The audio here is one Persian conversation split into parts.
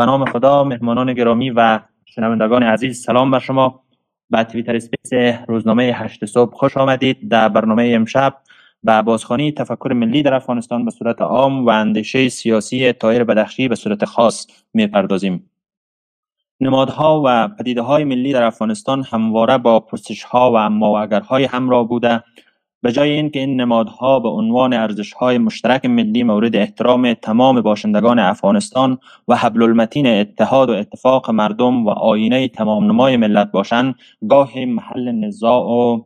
به نام خدا مهمانان گرامی و شنوندگان عزیز سلام بر شما. به Twitter Space روزنامه هشت صبح خوش آمدید. در برنامه امشب و بازخوانی تفکر ملی در افغانستان به صورت عام و اندیشه سیاسی طاهر بدخشی به صورت خاص می‌پردازیم. نمادها و پدیده های ملی در افغانستان همواره با پرسش ها و اما و اگرهای همراه بوده. به جای اینکه این نمادها به عنوان ارزشهای مشترک ملی مورد احترام تمام باشندگان افغانستان و حبل المتین اتحاد و اتفاق مردم و آینه تمام نمای ملت باشند گاه محل نزاع و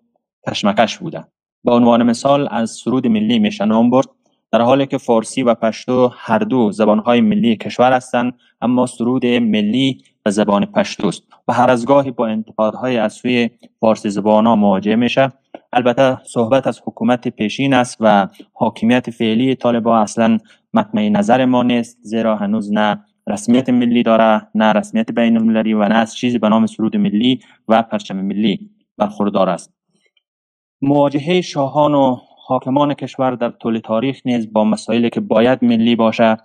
کشمکش بوده به عنوان مثال از سرود ملی میشه نام برد. در حالی که فارسی و پشتو هر دو زبانهای ملی کشور هستند اما سرود ملی به زبان پشتو است و هر از گاهی با انتقادهای از سوی فارسی زبانها مواجه میشه. البته صحبت از حکومت پیشین است و حاکمیت فعلی طالبا اصلا مطمع نظر ما نیست زیرا هنوز نه رسمیت ملی داره نه رسمیت بین المللی و نه از چیزی به نام سرود ملی و پرچم ملی برخوردار است. مواجهه شاهان و حاکمان کشور در طول تاریخ نیز با مسائلی که باید ملی باشه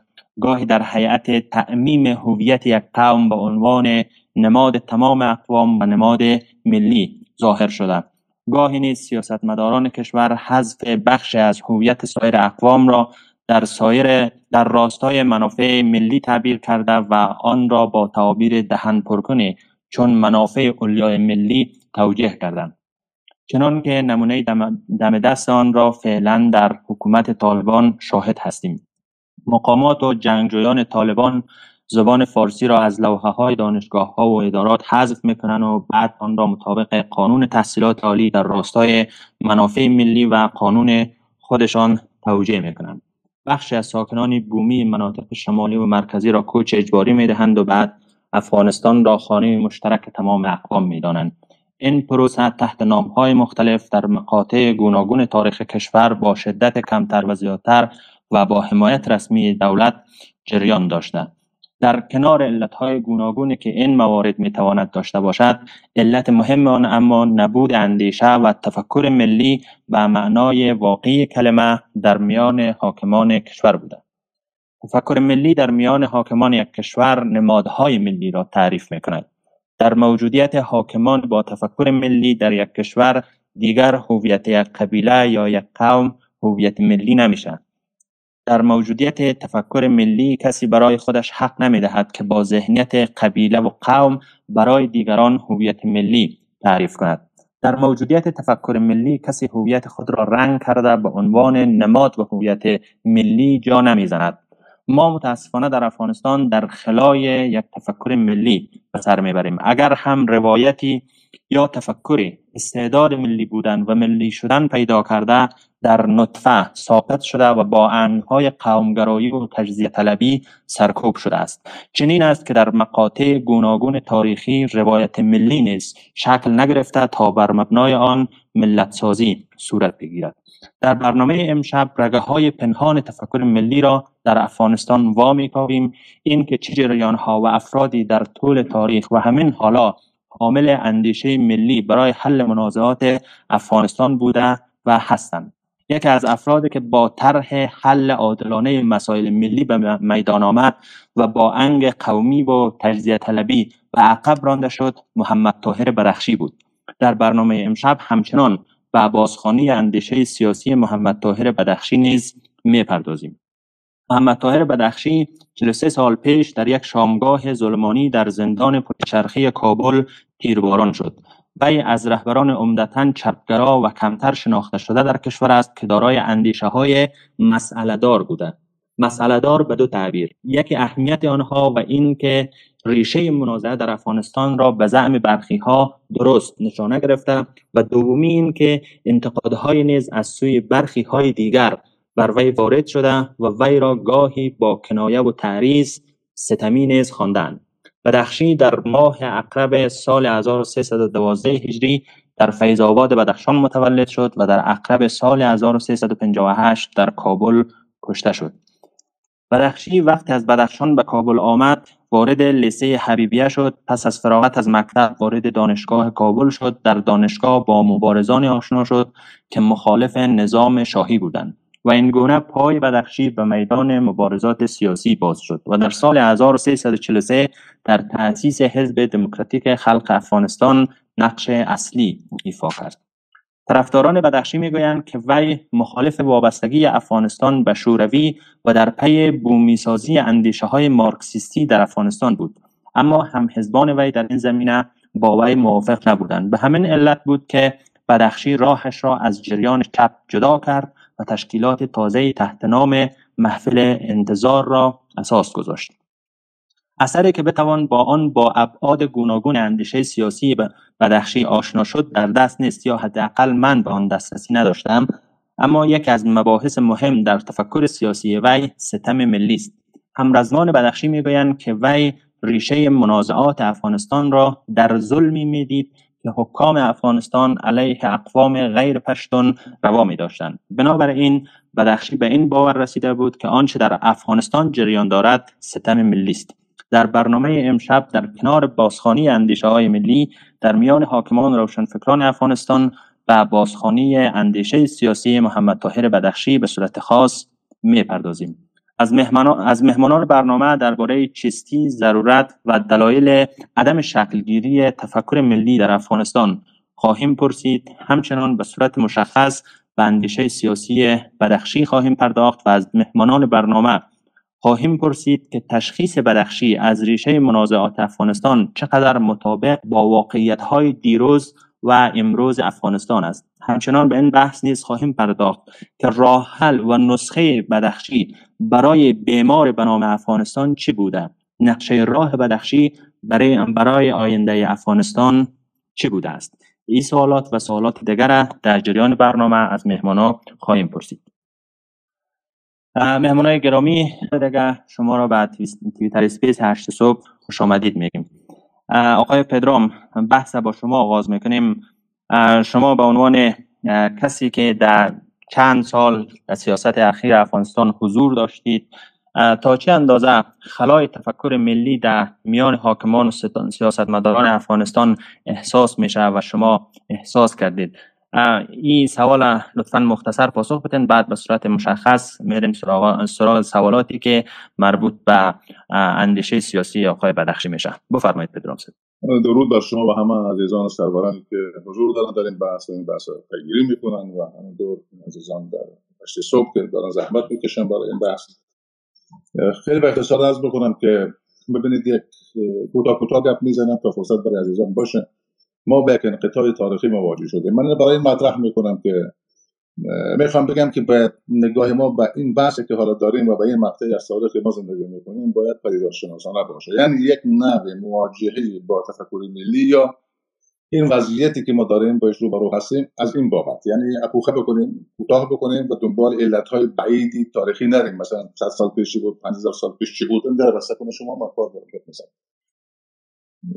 گاهی در هیئت تعمیم هویت یک قوم به عنوان نماد تمام اقوام و نماد ملی ظاهر شده. گاهی نیز سیاستمداران کشور حذف بخش از هویت سایر اقوام را در سایر در راستای منافع ملی تعبیر کرده و آن را با تعابیر دهن پرکنی چون منافع اولیای ملی توجیه کردند. چنان که نمونه دم دست آن را فعلا در حکومت طالبان شاهد هستیم. مقامات و جنگجویان طالبان زبان فارسی را از لوحه های دانشگاه ها و ادارات حذف می‌کنن و بعد آن را مطابق قانون تحصیلات عالی در راستای منافع ملی و قانون خودشان توجیه می‌کنند. بخشی از ساکنان بومی مناطق شمالی و مرکزی را کوچ اجباری می‌دهند و بعد افغانستان را خانه مشترک تمام اقوام می‌دانند. این پروسه تحت نام های مختلف در مقاطع گوناگون تاریخ کشور با شدت کمتر و زیادتر و با حمایت رسمی دولت جریان داشته. در کنار علتهای گوناگونی که این موارد می‌تواند داشته باشد علت مهم آن اما نبود اندیشه و تفکر ملی و معنای واقعی کلمه در میان حاکمان کشور بوده. تفکر ملی در میان حاکمان یک کشور نمادهای ملی را تعریف می کند در موجودیت حاکمان با تفکر ملی در یک کشور دیگر هویت یک قبیله یا یک قوم هویت ملی نمیشه در موجودیت تفکر ملی کسی برای خودش حق نمی دهد که با ذهنیت قبیله و قوم برای دیگران هویت ملی تعریف کند. در موجودیت تفکر ملی کسی هویت خود را رنگ کرده به عنوان نماد و هویت ملی جا نمی‌زند. ما متاسفانه در افغانستان در خلای یک تفکر ملی به سر می‌بریم. اگر هم روایتی یا تفکری استعداد ملی بودن و ملی شدن پیدا کرده در نطفه ساقط شده و با انهای قومگرایی و تجزیه طلبی سرکوب شده است. چنین است که در مقاطع گوناگون تاریخی روایت ملی نیز شکل نگرفته تا بر مبنای آن ملت سازی صورت بگیرد. در برنامه امشب رگه های پنهان تفکر ملی را در افغانستان وامی کاویم این که چه جریان ها و افرادی در طول تاریخ و همین حالا حامل اندیشه ملی برای حل منازعات افغانستان بوده و هستند. یکی از افرادی که با طرح حل عادلانه مسائل ملی به میدان آمد و با انگ قومی و تجزیه طلبی و عقب رانده شد محمد طاهر برخشی بود. در برنامه امشب همچنان به بازخوانی اندیشه سیاسی محمد طاهر بدخشی نیز می‌پردازیم. محمد طاهر بدخشی 43 سال پیش در یک شامگاه ظلمانی در زندان پلچرخی کابل تیرباران شد. وی از رهبران عمدتا چپگرا و کمتر شناخته شده در کشور است که دارای اندیشه های مسئله دار بوده. مسئله دار به دو تعبیر یکی اهمیت آنها و اینکه ریشه منازعه در افغانستان را به زعم برخی ها درست نشانه گرفته و دومی این که انتقادهای نیز از سوی برخی های دیگر بر وی وارد شده و وی را گاهی با کنایه و تعریض ستمی نیز خواندند بدخشی در ماه اقرب سال 1312 هجری در فیض آباد بدخشان متولد شد و در اقرب سال 1358 در کابل کشته شد. بدخشی وقتی از بدخشان به کابل آمد وارد لیسه حبیبیه شد پس از فراغت از مکتب وارد دانشگاه کابل شد در دانشگاه با مبارزانی آشنا شد که مخالف نظام شاهی بودند و این گونه پای بدخشی به میدان مبارزات سیاسی باز شد و در سال 1343 در تأسیس حزب دموکراتیک خلق افغانستان نقش اصلی ایفا کرد. طرفداران بدخشی می‌گویند که وی مخالف وابستگی افغانستان به شوروی و در پی بومیسازی اندیشه های مارکسیستی در افغانستان بود. اما هم حزبان وی در این زمینه با وی موافق نبودند. به همین علت بود که بدخشی راهش را از جریان چپ جدا کرد و تشکیلات تازه تحت نام محفل انتظار را اساس گذاشت. اثری که بتوان با آن با ابعاد گوناگون اندیشه سیاسی بدخشی آشنا شد در دست نیست یا حداقل من به آن دسترسی نداشتم اما یکی از مباحث مهم در تفکر سیاسی وی ستم ملی است. همرزمان بدخشی می‌گویند که وی ریشه منازعات افغانستان را در ظلمی می‌دید که حکام افغانستان علیه اقوام غیر پشتون روا می داشتند بنابراین بدخشی به این باور رسیده بود که آنچه در افغانستان جریان دارد ستم ملی است. در برنامه امشب در کنار بازخانی اندیشه های ملی در میان حاکمان روشنفکران افغانستان و بازخانی اندیشه سیاسی محمد طاهر بدخشی به صورت خاص می‌پردازیم. از مهمانان از مهمانان برنامه درباره چیستی ضرورت و دلایل عدم شکلگیری تفکر ملی در افغانستان خواهیم پرسید. همچنان به صورت مشخص به اندیشه سیاسی بدخشی خواهیم پرداخت و از مهمانان برنامه خواهیم پرسید که تشخیص بدخشی از ریشه منازعات افغانستان چقدر مطابق با واقعیت های دیروز و امروز افغانستان است. همچنان به این بحث نیز خواهیم پرداخت که راه حل و نسخه بدخشی برای بیمار به نام افغانستان چی بوده؟ نقشه راه بدخشی برای برای آینده افغانستان چی بوده است؟ این سوالات و سوالات دیگر در جریان برنامه از مهمانا خواهیم پرسید. مهمانای گرامی دیگه شما را به تویتر اسپیس هشت صبح خوش آمدید میگیم. آقای پدرام بحث با شما آغاز می‌کنیم. شما به عنوان کسی که در چند سال در سیاست اخیر افغانستان حضور داشتید. تا چه اندازه خلای تفکر ملی در میان حاکمان و سیاستمداران افغانستان احساس میشه و شما احساس کردید؟ این سوال لطفا مختصر پاسخ بدین. بعد به صورت مشخص میریم سراغ, سراغ سوالاتی که مربوط به اندیشه سیاسی آقای بدخشی میشه. بفرمایید پدرام درود بر شما و همه عزیزان و سرورانی که حضور دارن در این بحث این بحث پیگیری می‌کنن و همینطور عزیزان در هشت صبح که دارن زحمت می‌کشن برای این بحث. خیلی به اختصار از بکنم که ببینید یک کوتاه کوتاه گپ می‌زنم تا فرصت برای عزیزان باشه. ما به یک انقطاع تاریخی مواجه شدیم. من برای این مطرح می‌کنم که می‌خوام بگم که باید نگاه ما به این بحثی که حالا داریم و به این مقطعی از تاریخ ما زندگی می‌کنیم باید پدیدارشناسانه باشه. یعنی یک نوع مواجهه با تفکر ملی یا این وضعیتی که ما داریم باش رو برو هستیم از این بابت. یعنی اپوخه بکنیم کوتاه بکنیم و دنبال علتهای بعیدی تاریخی نریم. مثلا 100 سال پیش بود 5000 سال پیش چی بود این در شما ما کار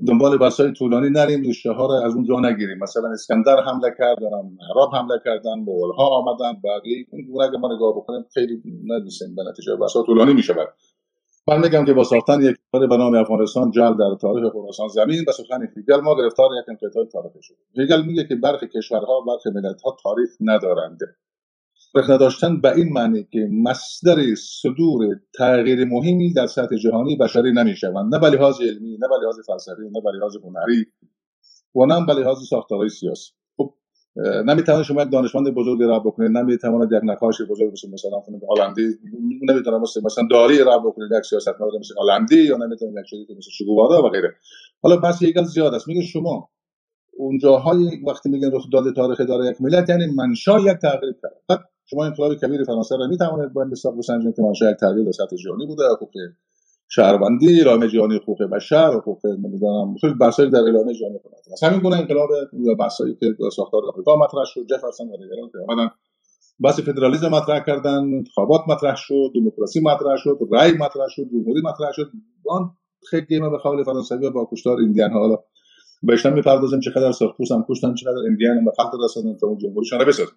دنبال بحث‌های طولانی نریم ریشه ها رو از اونجا نگیریم. مثلا اسکندر حمله کردن عرب حمله کردن مغول ها آمدن بقیه گونه اگه ما نگاه بکنیم خیلی ندیسیم به نتیجه بحث‌ها طولانی میشه من میگم که با ساختن یک کشور به نام افغانستان جل در تاریخ خراسان زمین به سخن هیگل ما گرفتار یک انقطاع تاریخی شدیم هیگل میگه که برخی کشورها برخی ملتها تاریخ ندارند. تاریخ نداشتن به این معنی که مصدر صدور تغییر مهمی در سطح جهانی بشری نمی‌شوند. نه به لحاظ علمی نه به لحاظ فلسفی نه به لحاظ هنری و نه به لحاظ ساختارهای سیاسی. خب نمی‌تواند شما یک دانشمند بزرگی را بکنید نمی‌تواند یک نقاش بزرگ مثل مثلا هلندی نمی‌تونه مثل مثلا داری را بکنید یک سیاستمدار مثل هلندی یا نمی‌تونه یک چیزی مثل شگوارا و غیره. حالا بس یکم زیاد است. میگه شما اونجاهای وقتی میگن رخ داده تاریخی داره یک ملت یعنی منشا یک تغییر کرد. شما انقلاب کبیر فرانسه را می‌توانید با این حساب بسنجید که منشأ یک تغییر در سطح جهانی بوده حقوق شهروندی اعلامه جهانی حقوق بشر حقوق نمی‌دونم خیلی بحثایی در اعلامه جهانی مطرح است همین گونه انقلاب یا بحثایی که ساختار آمریکا مطرح شد جفرسون و دیگران که اومدن بحث فدرالیسم مطرح کردن انتخابات مطرح شد دموکراسی مطرح شد رأی مطرح شد جمهوری مطرح شد. آن خیلی ما به قول فرانسوی با کشتار ایندیان حالا بهش می‌پردازیم چقدر سرخپوست هم کشتن چقدر ایندیان هم خلق رسوندن تا اون جمهوریشون رو بسازن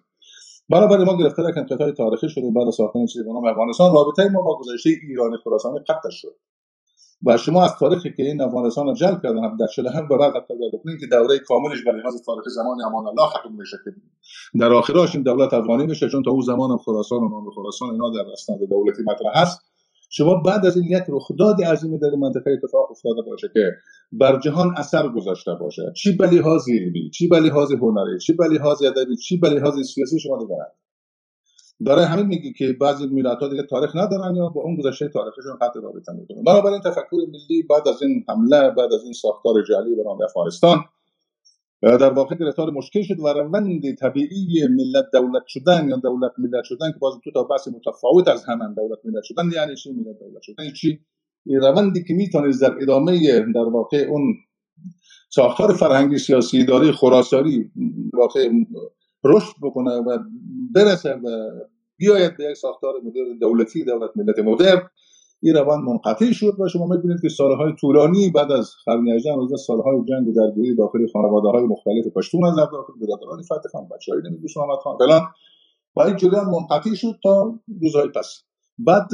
برای ما گرفته در انقطاع تاریخی شده بعد ساختن چیزی به نام افغانستان. رابطه ما با گذشته ایران خراسان قطع شد. و شما از تاریخی که این افغانستان رو کردن هم در شده هم به بعد اگر بکنید که دوره کاملش به لحاظ تاریخ زمان امان الله ختم میشه که در آخرش این دولت افغانی میشه چون تا اون زمان خراسان و نام خراسان اینا در اسناد دولتی مطرح هست. شما بعد از این یک رخداد عظیمی در منطقه اتفاق افتاده باشه که بر جهان اثر گذاشته باشه. چی به لحاظ علمی چی به لحاظ هنری؟ چی به لحاظ ادبی؟ چی به لحاظ سیاسی شما دیگه برای همین میگی که بعضی ملت ها دیگه تاریخ ندارن یا با اون گذشته تاریخشون قطع رابطه می‌کنن بنابراین تفکر ملی بعد از این حمله بعد از این ساختار جعلی برای افغانستان در واقع گرفتار مشکل شد و روند طبیعی ملت دولت شدن یا دولت ملت شدن که باز تو تا بحث متفاوت از همان دولت ملت شدن یعنی چی ملت دولت شدن؟ یعنی چی؟ روندی که می‌تونه در ادامه در واقع اون ساختار فرهنگی سیاسی داره خراسانی واقع رشد بکنه و برسه و بیاید به یک ساختار مدرن دولتی دولت ملت مدرن. این روند منقطع شد و شما می‌بینید که سالهای طولانی بعد از قرن 18 روز سالهای جنگ و درگیری داخل خانواده های مختلف پشتون از داخل برادران فتح خان بچه های نمیدوست محمد خان فلان. و این جریان منقطع شد تا روزهای پس. بعد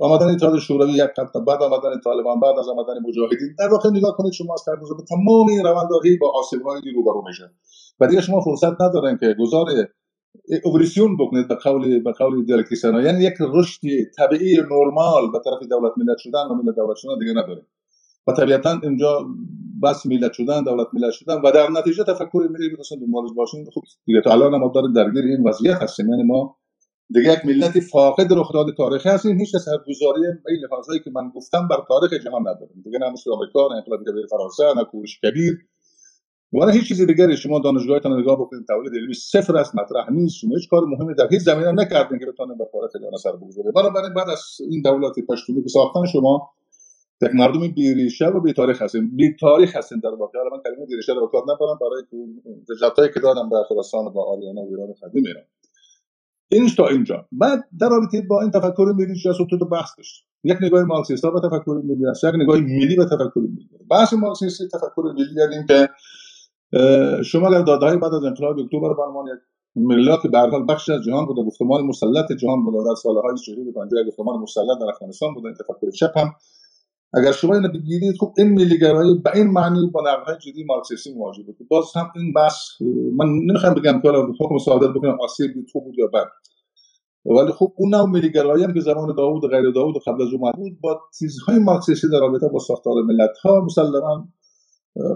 آمدن اتحاد شوروی یک قطع بعد آمدن طالبان بعد از آمدن مجاهدین. در واقع نگاه کنید شما از به تمام این روندهایی با آسیب‌های روبرو میشه. و دیگه شما فرصت ندارن که گذار اولوسیون بکنید به قول به قول دیالکتیسیان یعنی یک رشد طبیعی نرمال به طرف دولت ملت شدن و ملت دولت شدن دیگه نداره. و طبیعتا اینجا بس ملت شدن دولت ملت شدن و در نتیجه تفکر ملی به دنبالش باشین خب دیگه تا الان ما داریم درگیر این وضعیت هستیم. یعنی ما دیگه یک ملت فاقد رخداد تاریخی هستیم. هیچ سرگذاری به این لحاظایی که من گفتم بر تاریخ جهان نداریم. دیگه نه مثل آمریکا نه انقلاب فرانسه نه کورش کبیر. ولی هیچ چیزی دیگری. شما دانشگاهتان نگاه بکنید تولید علمی صفر است مطرح نیست شما هیچ کار مهمی در هیچ زمینه نکردین که بتونه به کار خیلی سر بگذاره بنابراین بعد از این دولت پشتونی که ساختن شما یک مردم بی ریشه و بی تاریخ هستین. بی تاریخ هستین در واقع. من کلمه بی ریشه رو کار نبرم برای رجعتایی که دادم در خراسان و آریانا و ایران قدیم ایران. اینش تا اینجا. بعد در رابطه با این تفکر ملی چه تو بحث داشت. یک نگاه مارکسیستا و تفکر ملی است یک نگاه ملی و تفکر ملی. بحث مارکسیستی تفکر ملی یعنی که شما اگر داده های بعد از انقلاب اکتبر به عنوان یک ملت به هر حال بخش از جهان بوده گفتمان مسلط جهان بوده در سالهای 40 و 50 گفتمان مسلط در افغانستان بوده تفکر چپ هم. اگر شما اینو بگیرید خب این ملیگرایی به این معنی با نقدهای جدی مارکسیستی مواجه بود. باز هم این بحث من نمی‌خوام بگم که حکم صادر بکنم آسیب تو بود یا بد. ولی خب اون نوع ملیگرایی هم که زمان داوود و غیر داوود و قبل از اون بود با چیزهای مارکسیستی در رابطه با ساختار ملت ها مسلما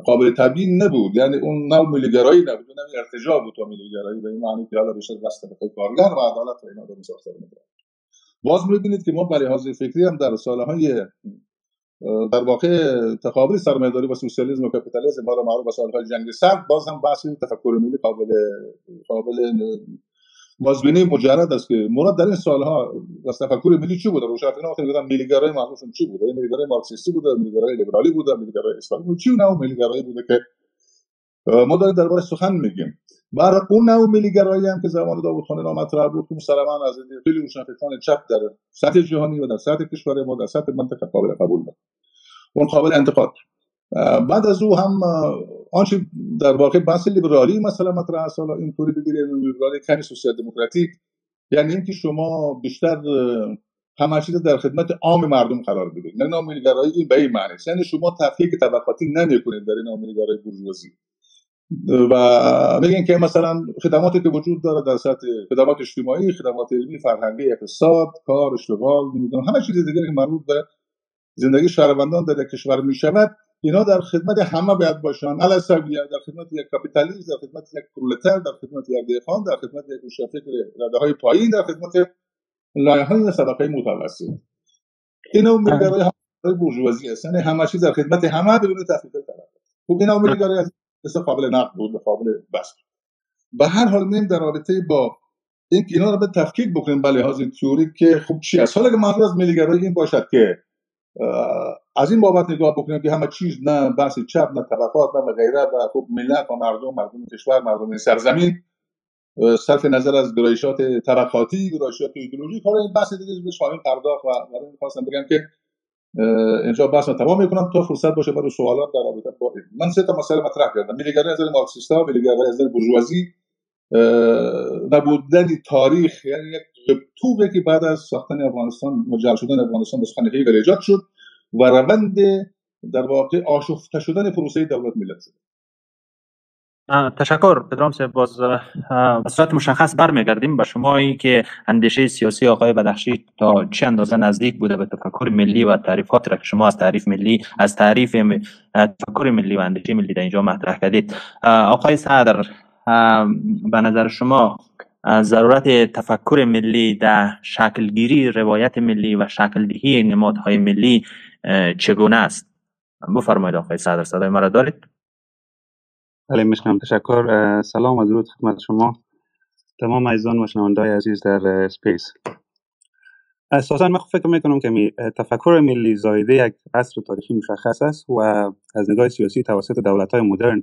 قابل تبیین نبود. یعنی اون نوع ملیگرایی نبود. اون ارتجاع بود تا ملیگرایی به این معنی که حالا بیشتر بسته به کارگر و عدالت و اینا رو ساختار باز می‌بینید که ما برای لحاظ فکری هم در سالهای در واقع تقابل سرمایه‌داری و سوسیالیسم و کاپیتالیسم ما معروف به سالهای جنگ سرد باز هم بحث تفکر ملی قابل قابل بازبینی مجرد است که مراد در این سالها از تفکر ملی چی بوده؟ روشنفکران وقتی میگن ملیگرای معروفشون چی بوده؟ ملیگرای مارکسیستی بوده ملیگرای لیبرالی بوده ملیگرای اسلامی بوده. چی نوع ملیگرایی بوده که ما داریم درباره سخن میگیم. برای اون نوع ملیگرایی هم که زمان داوود خان مطرح بود که مسلمان از خیلی روشنفکران چپ در سطح جهانی و در سطح کشور ما در سطح منطقه قابل قبول بود اون قابل انتقاد. بعد از او هم آنچه در واقع بحث لیبرالی مثلا مطرح است حالا اینطوری بگیرید لیبرالی کمی سوسیال دموکراتیک یعنی اینکه شما بیشتر همه در خدمت عام مردم قرار بدید نه ناملیگرایی این به این معنی یعنی شما تفکیک طبقاتی نمی‌کنید در این ناملیگرایی بورژوازی و میگن که مثلا خدماتی که وجود داره در سطح خدمات اجتماعی خدمات علمی فرهنگی اقتصاد کار اشتغال نمی‌دونم همه چیز دیگری که مربوط به زندگی شهروندان در کشور می‌شود اینا در خدمت همه باید باشن. علی در خدمت یک کاپیتالیست در خدمت یک پرولتر در خدمت یک دیخان در خدمت یک مشافق رده های پایین در خدمت لایه های طبقه متوسط اینا میگرای های بورژوازی یعنی همه چیز در خدمت همه بدون تفکیک طرف خب اینا میگرای از قابل نقد بود قابل بس به هر حال میم در رابطه با این اینا رو به تفکیک بکنیم به لحاظ تئوری که خب چی است حالا که منظور از ملیگرایی این باشد که از این بابت نگاه بکنیم که همه چیز نه بحث چپ نه طبقات نه غیره و خب ملت و مردم مردم کشور مردم سرزمین صرف نظر از گرایشات طبقاتی گرایشات ایدئولوژیک. حالا این بحث دیگه بهش خواهیم پرداخت و برای می‌خواستم بگم که اینجا بحث رو تمام می‌کنم تا فرصت باشه برای سوالات در رابطه با من سه تا مسئله مطرح کردم. ملیگرایی از مارکسیستا ملیگرایی از بورژوازی نبودن تاریخ یعنی یک توبه که بعد از ساختن افغانستان مجل شدن افغانستان به سخن هیگل ایجاد شد. و روند در واقع آشفته شدن پروسه دولت ملت شد تشکر پدرام صاحب. باز به صورت مشخص برمیگردیم به شما ای که اندیشه سیاسی آقای بدخشی تا چه اندازه نزدیک بوده به تفکر ملی و تعریفات را که شما از تعریف ملی از تعریف تفکر ملی و اندیشه ملی در اینجا مطرح کردید. آقای صدر به نظر شما ضرورت تفکر ملی در شکلگیری روایت ملی و شکلدهی نمادهای ملی چگونه است؟ بفرمایید آقای صدر صدای مرا دارید؟ بله میشنم. تشکر. سلام و درود خدمت شما. تمام عزیزان و شنوندای عزیز در سپیس. اساسا من فکر می‌کنم که تفکر ملی زایده یک عصر تاریخی مشخص است و از نگاه سیاسی توسط دولت های مدرن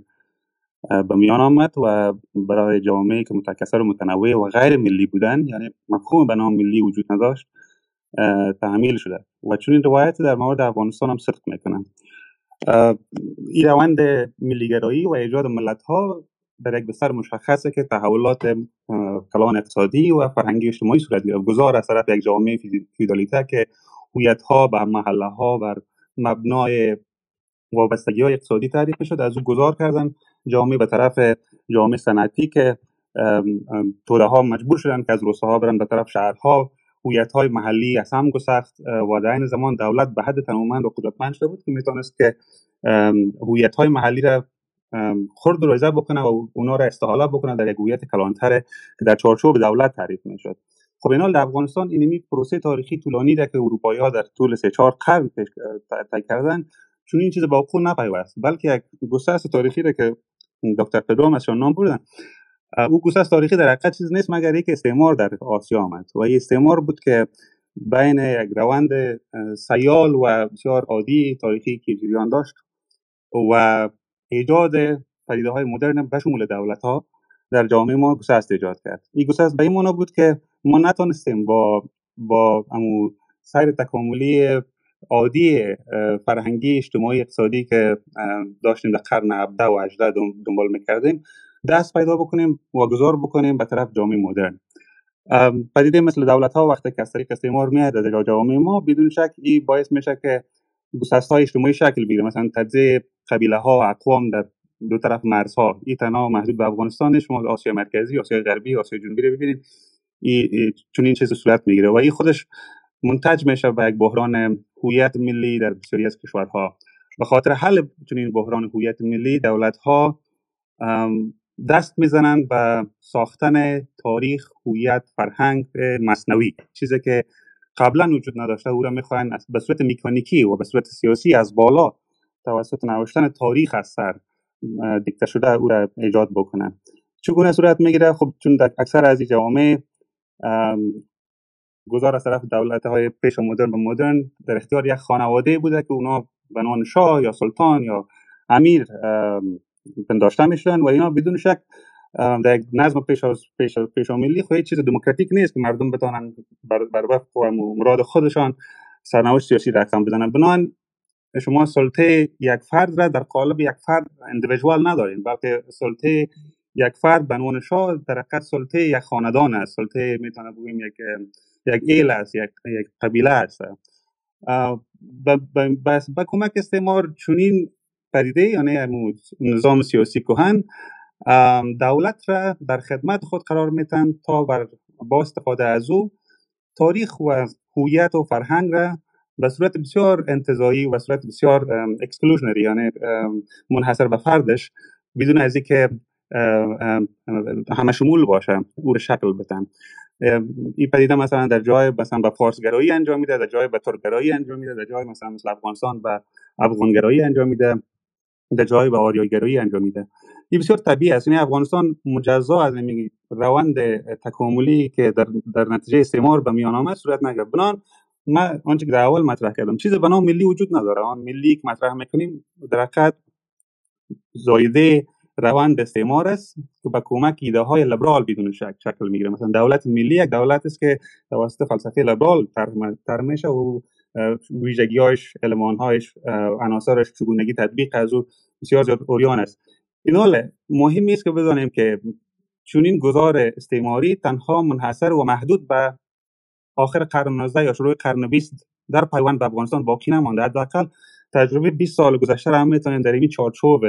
به میان آمد و برای جامعه که متکثر و متنوع و غیر ملی بودن یعنی مفهوم به نام ملی وجود نداشت تعمیل شده. و چون این روایت در مورد افغانستان هم صدق می‌کنم این روند ملیگرایی و ایجاد ملت ها در یک بستر مشخصه که تحولات کلان اقتصادی و فرهنگی اجتماعی صورت گرفت. گذار از طرف یک جامعه فیدالیته که هویت ها بر محله ها بر مبنای وابستگی های اقتصادی تعریف شد از او گذار کردن جامعه به طرف جامعه صنعتی که توده ها مجبور شدن که از روستاها برن به طرف شهرها هویت های محلی از هم گسخت و در این زمان دولت به حد تنومند و قدرتمند شده بود که می‌تونست که هویت های محلی را خرد و بکنه و اونا را استحاله بکنه در یک هویت کلانتر که در چارچوب دولت تعریف می‌شد. خب اینا در افغانستان این پروسه تاریخی طولانی ده که اروپایی ها در طول سه چهار قرن طی کردن. چون این چیز با وقوع نپیوست بلکه یک گسست تاریخی را که دکتر پدرام از نام بردن. او گسست تاریخی در حقیقت چیز نیست مگر یک استعمار در آسیا آمد و این استعمار بود که بین یک روند سیال و بسیار عادی تاریخی که جریان داشت و ایجاد پدیده های مدرن به شمول دولت ها در جامعه ما گسست ایجاد کرد. این گسست به این معنا بود که ما نتونستیم با با امو سیر تکاملی عادی فرهنگی اجتماعی اقتصادی که داشتیم در قرن 17 و 18 دنبال می‌کردیم دست پیدا بکنیم و گذار بکنیم به طرف جامعه مدرن. پدیده مثل دولت ها وقتی که از طریق استعمار میاد در جامعه ما بدون شک این باعث میشه که گسست های اجتماعی شکل بگیره. مثلا تجزیه قبیله ها اقوام در دو طرف مرزها این تنها محدود به افغانستان شما آسیا مرکزی آسیا غربی آسیا جنوبی رو ببینید چون این چیز صورت می‌گیره. و این خودش منتج میشه به یک بحران هویت ملی در بسیاری از کشورها. به خاطر حل چنین بحران هویت ملی دولت ها دست می‌زنند به ساختن تاریخ هویت فرهنگ مصنوی. چیزی که قبلا وجود نداشته او را می‌خواهند به صورت میکانیکی و به صورت سیاسی از بالا توسط نوشتن تاریخ از سر دیکته شده او را ایجاد بکنن چگونه صورت می‌گیره؟ خب چون در اکثر از جوامع گذار از طرف دولت های پیش مدرن و مدرن در اختیار یک خانواده بوده که اونا به نام شاه یا سلطان یا امیر پنداشته می‌شدن و اینا. بدون شک در یک نظم پیش پیش پیش ملی خو چیز دموکراتیک نیست که مردم بتونن بر, بر وقت و مراد خودشان سرنوشت سیاسی رقم بزنن بنان شما سلطه یک فرد را در قالب یک فرد اندیویدوال ندارین بلکه سلطه یک فرد به عنوان شاه در حقیقت سلطه یک خاندان است. سلطه می‌تونه بگیم یک یک ایل است یک, یک قبیله است. با کمک استعمار چنین پدیده یعنی نظام سیاسی کهن دولت را در خدمت خود قرار میدن تا بر با استفاده از او تاریخ و هویت و فرهنگ را به صورت بسیار انتزاعی و صورت بسیار exclusionary یعنی منحصر به فردش بدون از اینکه همه شمول باشه او را شکل بدن. این پدیده مثلا در جای مثلا به فارسگرایی انجام میده در جای به ترکگرایی انجام میده در جای مثلا مثل افغانستان به افغانگرایی انجام میده. در جای به آریاگرایی انجام میده. این بسیار طبیعی است. یعنی افغانستان مجزا از این روند تکاملی که در, در نتیجه استعمار به میان آمد صورت نگرفت. بنان من آنچه که در اول مطرح کردم چیز به نام ملی وجود نداره. آن ملی که مطرح می‌کنیم در حقیقت زایده روند استعمار است که به کمک ایده های لبرال بدون شک شکل می‌گیره. مثلا دولت ملی یک دولت است که توسط فلسفه لبرال طرح میشه و ویژگیهایش المانهایش عناصرش چگونگی تطبیق از او بسیار زیاد اوریان است. این حال مهم است که بدانیم که چون این گذار استعماری تنها منحصر و محدود به آخر قرن 19 یا شروع قرن 20 در پیوند به افغانستان باقی نمانده. حداقل تجربه 20 سال گذشته را هم می‌تونیم در این چارچوب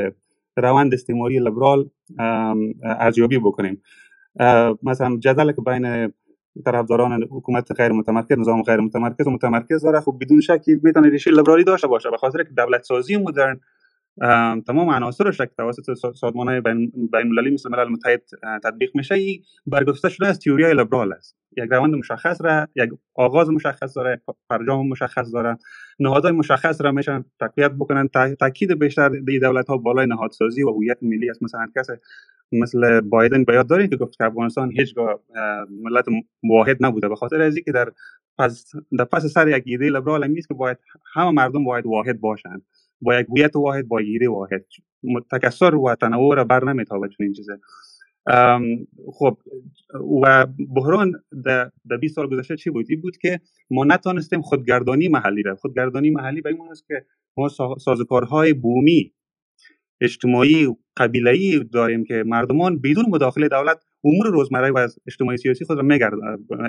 روند استعماری لیبرال ارزیابی بکنیم. مثلا جدل که بین طرفداران حکومت غیر متمرکز نظام غیر متمرکز و متمرکز. داره خب بدون شک می‌تونه ریشه لیبرالی داشته باشه به خاطر که دولت سازی مدرن تمام عناصرش که توسط سازمان های بین المللی مثل ملل متحد تطبیق میشه ای برگزیده شده از تئوری لیبرال است. یک روند مشخص را یک آغاز مشخص داره فرجام مشخص داره نهادهای مشخص را میشن تقویت بکنن تاکید بیشتر به دولت ها بالای نهادسازی و هویت ملی است. مثلا کس مثل بایدن بیاد داره که گفت که افغانستان هیچگاه ملت واحد نبوده. به خاطر از که در پس در پس سر یک ایده لیبرال نیست که باید همه مردم باید واحد باشند. با یک هویت واحد با ایده واحد. تکسر و تنوع را بر نمیتابه چنین چیزه. خب و بحران در 20 سال گذشته چی بود این بود که ما نتانستیم خودگردانی محلی را خودگردانی محلی به این است که ما سازوکارهای بومی اجتماعی و قبیله‌ای داریم که مردمان بدون مداخله دولت امور روزمره و اجتماعی سیاسی خود را میگرد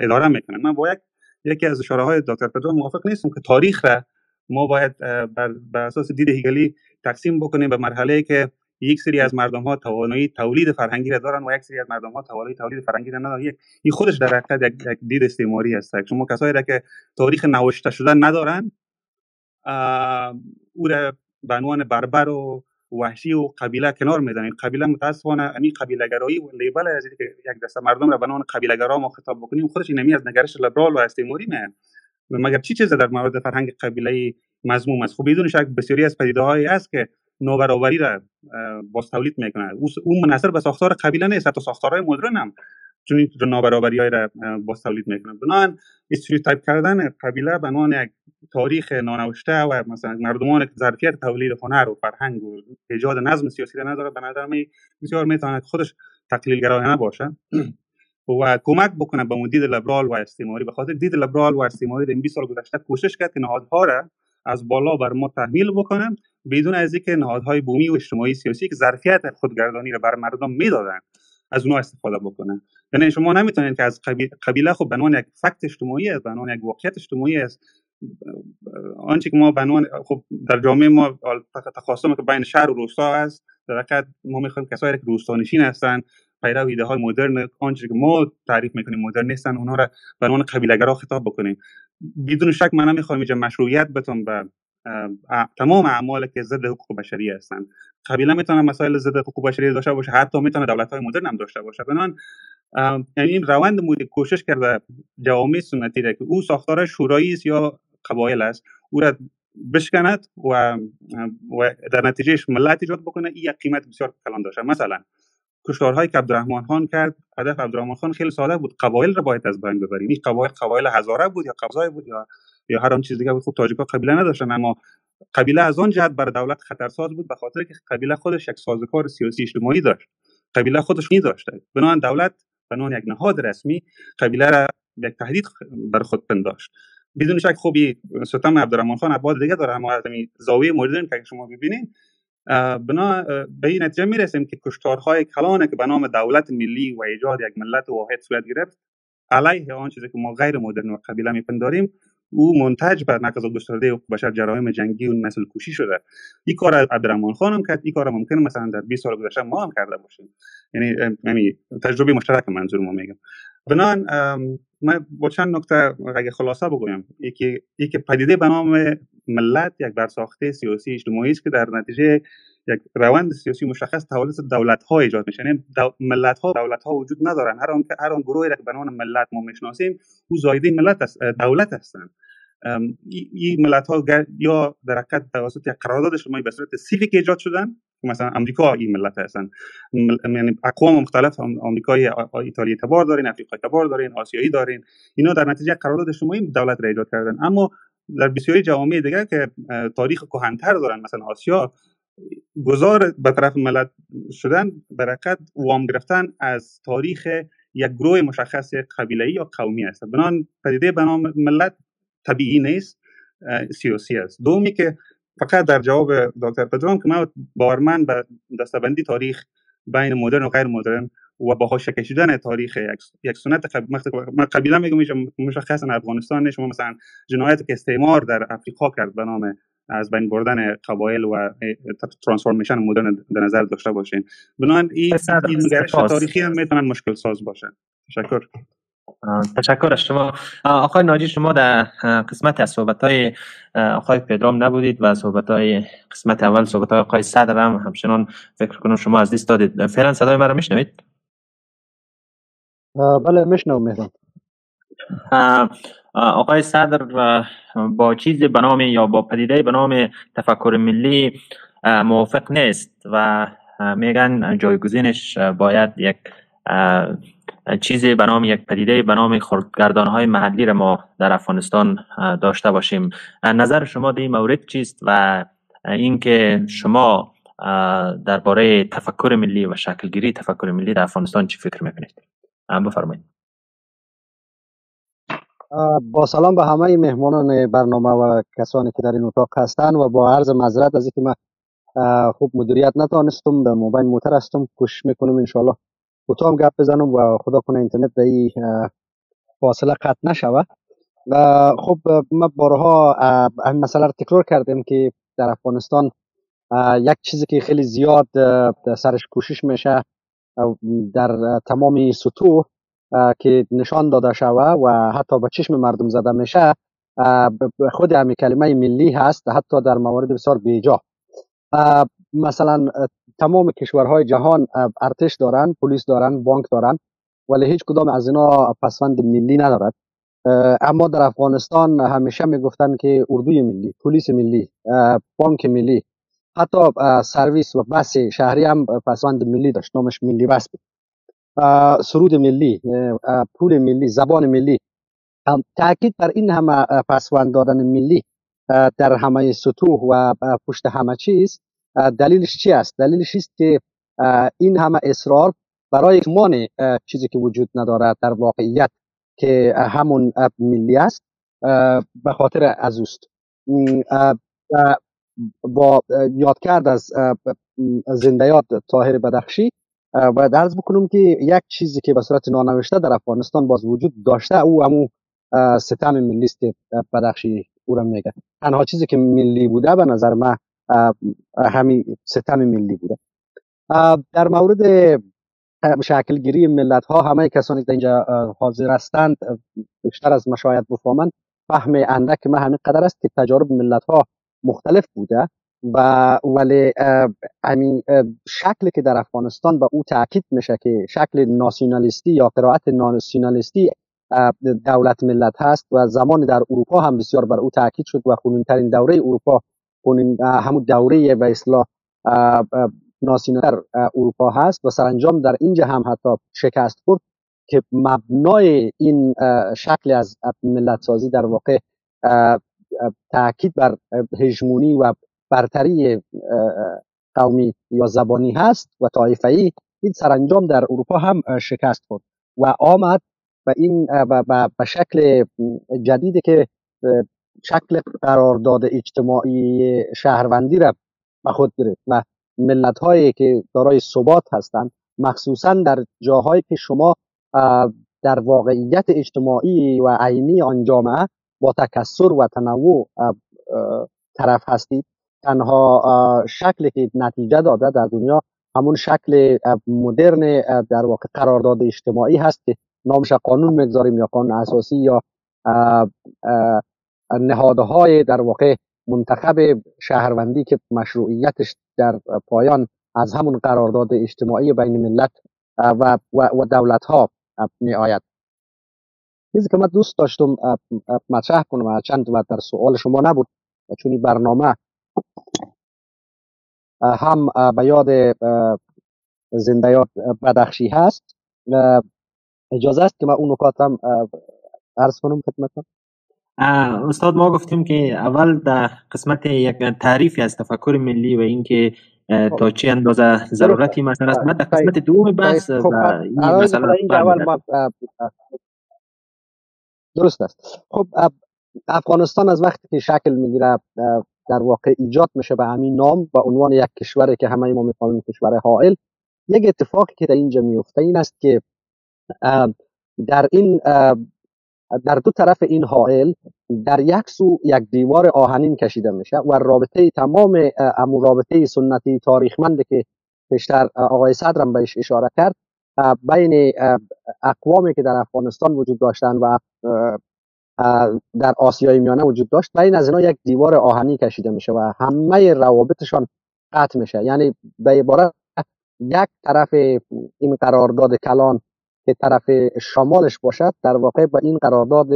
اداره می‌کنن. من با یک یکی از اشاره های دکتر پدرو موافق نیستم که تاریخ را ما باید بر, اساس دید هیگلی تقسیم بکنیم به مرحله که یک سری از مردم ها توانایی تولید فرهنگی را دارن و یک سری از مردم ها توانایی تولید فرهنگی را ندارن. این خودش در حقیقت یک, دید استعماری است شما کسایی را که تاریخ نوشته شدن ندارن او را به عنوان بربر و وحشی و قبیله کنار می‌زنید قبیله متاسفانه امی قبیله گرایی و لیبل از که یک دسته مردم را به عنوان قبیله گرا ما خطاب بکنیم خودش نمی از نگرش لیبرال و استعماری میاد. مگر چی چیز در مورد فرهنگ قبیله مذموم است؟ خب بدون شک بسیاری از پدیده هایی است که نابرابری را باز تولید می‌کنه اون منحصر به ساختار قبیله نیست حتی ساختارهای مدرن هم. چون این نابرابری های را باز تولید می‌کنه بنابراین تایپ کردن قبیله به عنوان یک تاریخ نانوشته و مثلا مردمان که ظرفیت تولید هنر و فرهنگ و ایجاد نظم سیاسی را نداره. به نظر من بسیار می‌تواند خودش تقلیل گرایانه باشه. و کمک بکنه به دید لیبرال و استعماری. به خاطر دید لیبرال و استعماری این 20 سال گذشته کوشش کرد که نهادها را از بالا بر ما تحمیل بدون از اینکه نهادهای بومی و اجتماعی سیاسی که ظرفیت خودگردانی را بر مردم می‌دادن از اونها استفاده بکنن. یعنی شما نمی‌تونید که از قبیله خب به عنوان یک فکت اجتماعی است به عنوان یک واقعیت اجتماعی است. آنچه که ما به عنوان خب در جامعه ما تخاصم که بین شهر و روستا است در حقیقت ما می‌خوایم کسایی که روستانشین هستن پیرو ایده های مدرن آنچه که ما تعریف می‌کنیم مدرن نیستن اونها را به عنوان قبیله‌گرا خطاب بکنیم. بدون شک من نمی‌خوام اینجا مشروعیت بتون به تمام اعمال که ضد حقوق بشری هستند قبیله می‌تونه مسائل ضد حقوق بشری داشته باشه حتی می‌تونه دولت های مدرن هم داشته باشه. بنان یعنی این روند مورد کوشش کرده جوامع سنتی را که او ساختار شورایی است یا قبایل است او را بشکند و, و در نتیجهش ملت ایجاد بکنه این یک قیمت بسیار کلان داشته. مثلا کشتارهایی که عبدالرحمن خان کرد هدف عبدالرحمن خان خیلی ساده بود قبایل را باید از بین ببریم. این قبایل قبایل هزاره بود یا قبضای بود یا یا هر چیز دیگه بود. خب تاجیکا قبیله نداشتن اما قبیله از آن جهت بر دولت خطرساز بود به خاطر که قبیله خودش یک سازوکار سیاسی اجتماعی داشت. قبیله خودش نی داشته بنابراین دولت به یک نهاد رسمی قبیله را یک تهدید بر خود پنداشت. بدون شک خوبی ستم عبدالرحمن خان ابعاد دیگه داره اما از زاویه مدرن که شما ببینید بنا به این نتیجه می‌رسیم که کشتارهای کلانه که به نام دولت ملی و ایجاد یک ملت واحد صورت گرفت علیه آن چیزی که ما غیر مدرن و قبیله میپنداریم او منتج بر نقض گسترده بشر جرایم جنگی و نسل کشی شده. این کار عبدالرحمن خان هم کرد. این کار ممکن مثلا در 20 سال گذشته ما هم کرده باشیم. یعنی یعنی تجربه مشترک منظور ما میگم. بنان من با چند نکته اگه خلاصه بگویم. یکی یکی پدیده به نام ملت یک برساخته سیاسی اجتماعی است که در نتیجه یک روند سیاسی مشخص توسط دولت ها ایجاد میشه. یعنی ملت ها دولت ها وجود ندارن. هر آن هر آن گروهی که به نام ملت ما می‌شناسیم او زایده ملت است دولت هستند. این ملت ها یا در حقیقت توسط قرارداد اجتماعی به صورت سیویک ایجاد شدن مثلا امریکا این ملت هستن. یعنی اقوام مختلف آمریکایی ایتالیا تبار دارین افریقای تبار دارین آسیایی دارین. اینا در نتیجه قرارداد اجتماعی دولت را ایجاد کردن. اما در بسیاری جوامع دیگر که تاریخ کهنتر دارن مثلا آسیا گذار به طرف ملت شدن برکت وام گرفتن از تاریخ یک گروه مشخص قبیله یا قومی است. بنان پدیده به نام ملت طبیعی نیست سیاسی است. دومی که فقط در جواب دکتر پدرام که من باورمند به دستبندی تاریخ بین مدرن و غیر مدرن و با کشیدن تاریخ یک سنت قبیله میگم مشخصا افغانستان شما مثلا جنایت که استعمار در افریقا کرد به نام از بین بردن قبایل و ترانسفورمیشن مدرن در نظر داشته باشین. بنابراین این نگرش تاریخی هم می‌تونن مشکل ساز باشه تشکر. تشکر از شما. آقای ناجی شما در قسمت از صحبت های آقای پدرام نبودید و صحبت های قسمت اول صحبت های آقای صدر هم همچنان فکر کنم شما از لیست دادید. فعلا صدای مرا میشنوید؟ بله میشنوم مهران. آقای صدر با چیزی به نام یا با پدیده به نام تفکر ملی موافق نیست و میگن جایگزینش باید یک چیزی به نام یک پدیده به نام خردگردان های محلی را ما در افغانستان داشته باشیم. نظر شما در این مورد چیست و اینکه شما درباره تفکر ملی و شکلگیری تفکر ملی در افغانستان چی فکر می‌کنید؟ بفرمایید. با سلام به همه مهمانان برنامه و کسانی که در این اتاق هستند و با عرض معذرت از اینکه من خوب مدیریت نتانستم در موبایل موتر هستم کوشش می‌کنم انشالله کوتاه گپ بزنم و خدا کنه اینترنت در این فاصله قطع نشوه و خب ما بارها این مسئله رو تکرار کردیم که در افغانستان یک چیزی که خیلی زیاد سرش کوشش میشه در تمام سطوح که نشان داده شوه و حتی به چشم مردم زده میشه خود همین کلمه ملی هست حتی در موارد بسیار بیجا. مثلا تمام کشورهای جهان ارتش دارن پلیس دارن بانک دارن ولی هیچ کدام از اینا پسوند ملی ندارد. اما در افغانستان همیشه می‌گفتن که اردوی ملی پلیس ملی بانک ملی حتی سرویس و بس شهری هم پسوند ملی داشت نامش ملی بس بود. سرود ملی پول ملی زبان ملی. تاکید بر این همه پسوند دادن ملی در همه سطوح و پشت همه چیز دلیلش چی است؟ دلیلش است که این همه اصرار برای اکمان چیزی که وجود ندارد در واقعیت که همون ملی است به خاطر از اوست. با یاد کرد از زندیات طاهر بدخشی و درز بکنم که یک چیزی که به صورت نانوشته در افغانستان باز وجود داشته او همون ستم ملی است بدخشی او را میگه. تنها چیزی که ملی بوده به نظر من همین ستم ملی بوده. در مورد شکلگیری ملت ها همه کسانی که اینجا حاضر هستند بیشتر از مشاهد بفهمند فهم اندک ما همین قدر است که تجارب ملت ها مختلف بوده. و ولی همین شکلی که در افغانستان به او تاکید میشه که شکل ناسیونالیستی یا قرائت ناسیونالیستی دولت ملت هست و زمان در اروپا هم بسیار بر او تاکید شد و خونینترین دوره اروپا خونین همون دوره به اصلاح ناسیونال اروپا هست و سرانجام در اینجا هم حتی شکست خورد که مبنای این شکل از ملت سازی در واقع تاکید بر هژمونی و برتری قومی یا زبانی هست و طایفه‌ای این سرانجام در اروپا هم شکست خورد و آمد و این به شکل جدیدی که شکل قرارداد اجتماعی شهروندی را به خود گرفت و ملت هایی که دارای ثبات هستند مخصوصا در جاهایی که شما در واقعیت اجتماعی و عینی آن جامعه با تکسر و تنوع طرف هستید. تنها شکلی که نتیجه داده در دنیا همون شکل مدرن در واقع قرارداد اجتماعی هست که نامش قانون می‌گذاریم یا قانون اساسی یا نهادهای در واقع منتخب شهروندی که مشروعیتش در پایان از همون قرارداد اجتماعی بین ملت و, و, دولت ها می آید چیزی که من دوست داشتم مطرح کنم چند و در سوال شما نبود چون برنامه هم به یاد زندیات بدخشی هست. اجازه است که من اون نکات هم عرض کنم خدمتتون؟ استاد ما گفتیم که اول در قسمت یک تعریفی از تفکر ملی و اینکه خب. تا چه اندازه ضرورتی مثلا است. در قسمت دوم بحث خب مثلا درست است. خب افغانستان از وقتی که شکل می‌گیره در واقع ایجاد میشه به همین نام به عنوان یک کشوری که همه ما می‌فهمیم کشور حائل. یک اتفاقی که در اینجا میفته این است که در این در دو طرف این حائل در یک سو یک دیوار آهنین کشیده میشه و رابطه تمام امو رابطه سنتی تاریخمند که پیشتر آقای صدرم بهش اشاره کرد بین اقوامی که در افغانستان وجود داشتن و در آسیای میانه وجود داشت بین از اینا یک دیوار آهنی کشیده میشه و همه روابطشان قطع میشه. یعنی به عبارت یک طرف این قرارداد کلان که طرف شمالش باشد در واقع به این قرارداد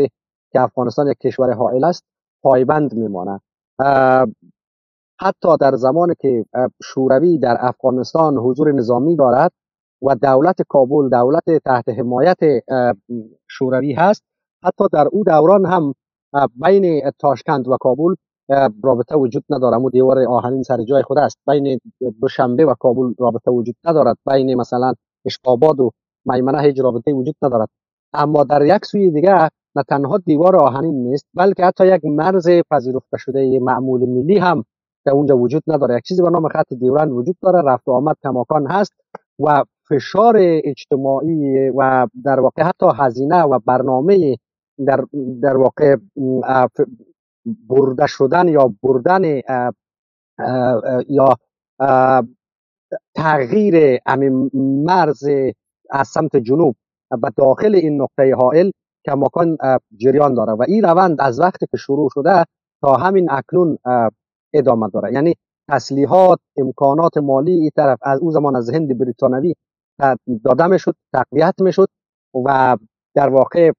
که افغانستان یک کشور حائل است پایبند میمانه. حتی در زمانی که شوروی در افغانستان حضور نظامی دارد و دولت کابل دولت تحت حمایت شوروی هست حتی در او دوران هم بین تاشکند و کابل رابطه وجود ندارد و دیوار آهنین سر جای خود است. بین دوشنبه و کابل رابطه وجود ندارد. بین مثلا اشقاباد و میمنه هیچ رابطه وجود ندارد. اما در یک سوی دیگه نه تنها دیوار آهنین نیست بلکه حتی یک مرز پذیرفته شده معمول ملی هم در اونجا وجود نداره. یک چیزی به نام خط دیورند وجود داره. رفت و آمد کماکان هست و فشار اجتماعی و در واقع حتی هزینه و برنامه در, در واقع برده شدن یا بردن یا تغییر مرز از سمت جنوب به داخل این نقطه حائل کماکان جریان داره و این روند از وقتی که شروع شده تا همین اکنون ادامه داره. یعنی تسلیحات امکانات مالی این طرف از اون زمان از هند بریتانوی داده می‌شد تقویت می‌شد و در واقع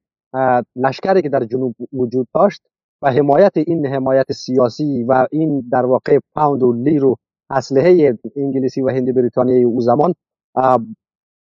لشکری که در جنوب وجود داشت و حمایت این حمایت سیاسی و این در واقع پاوند و لیر و اسلحه انگلیسی و هند بریتانیایی او زمان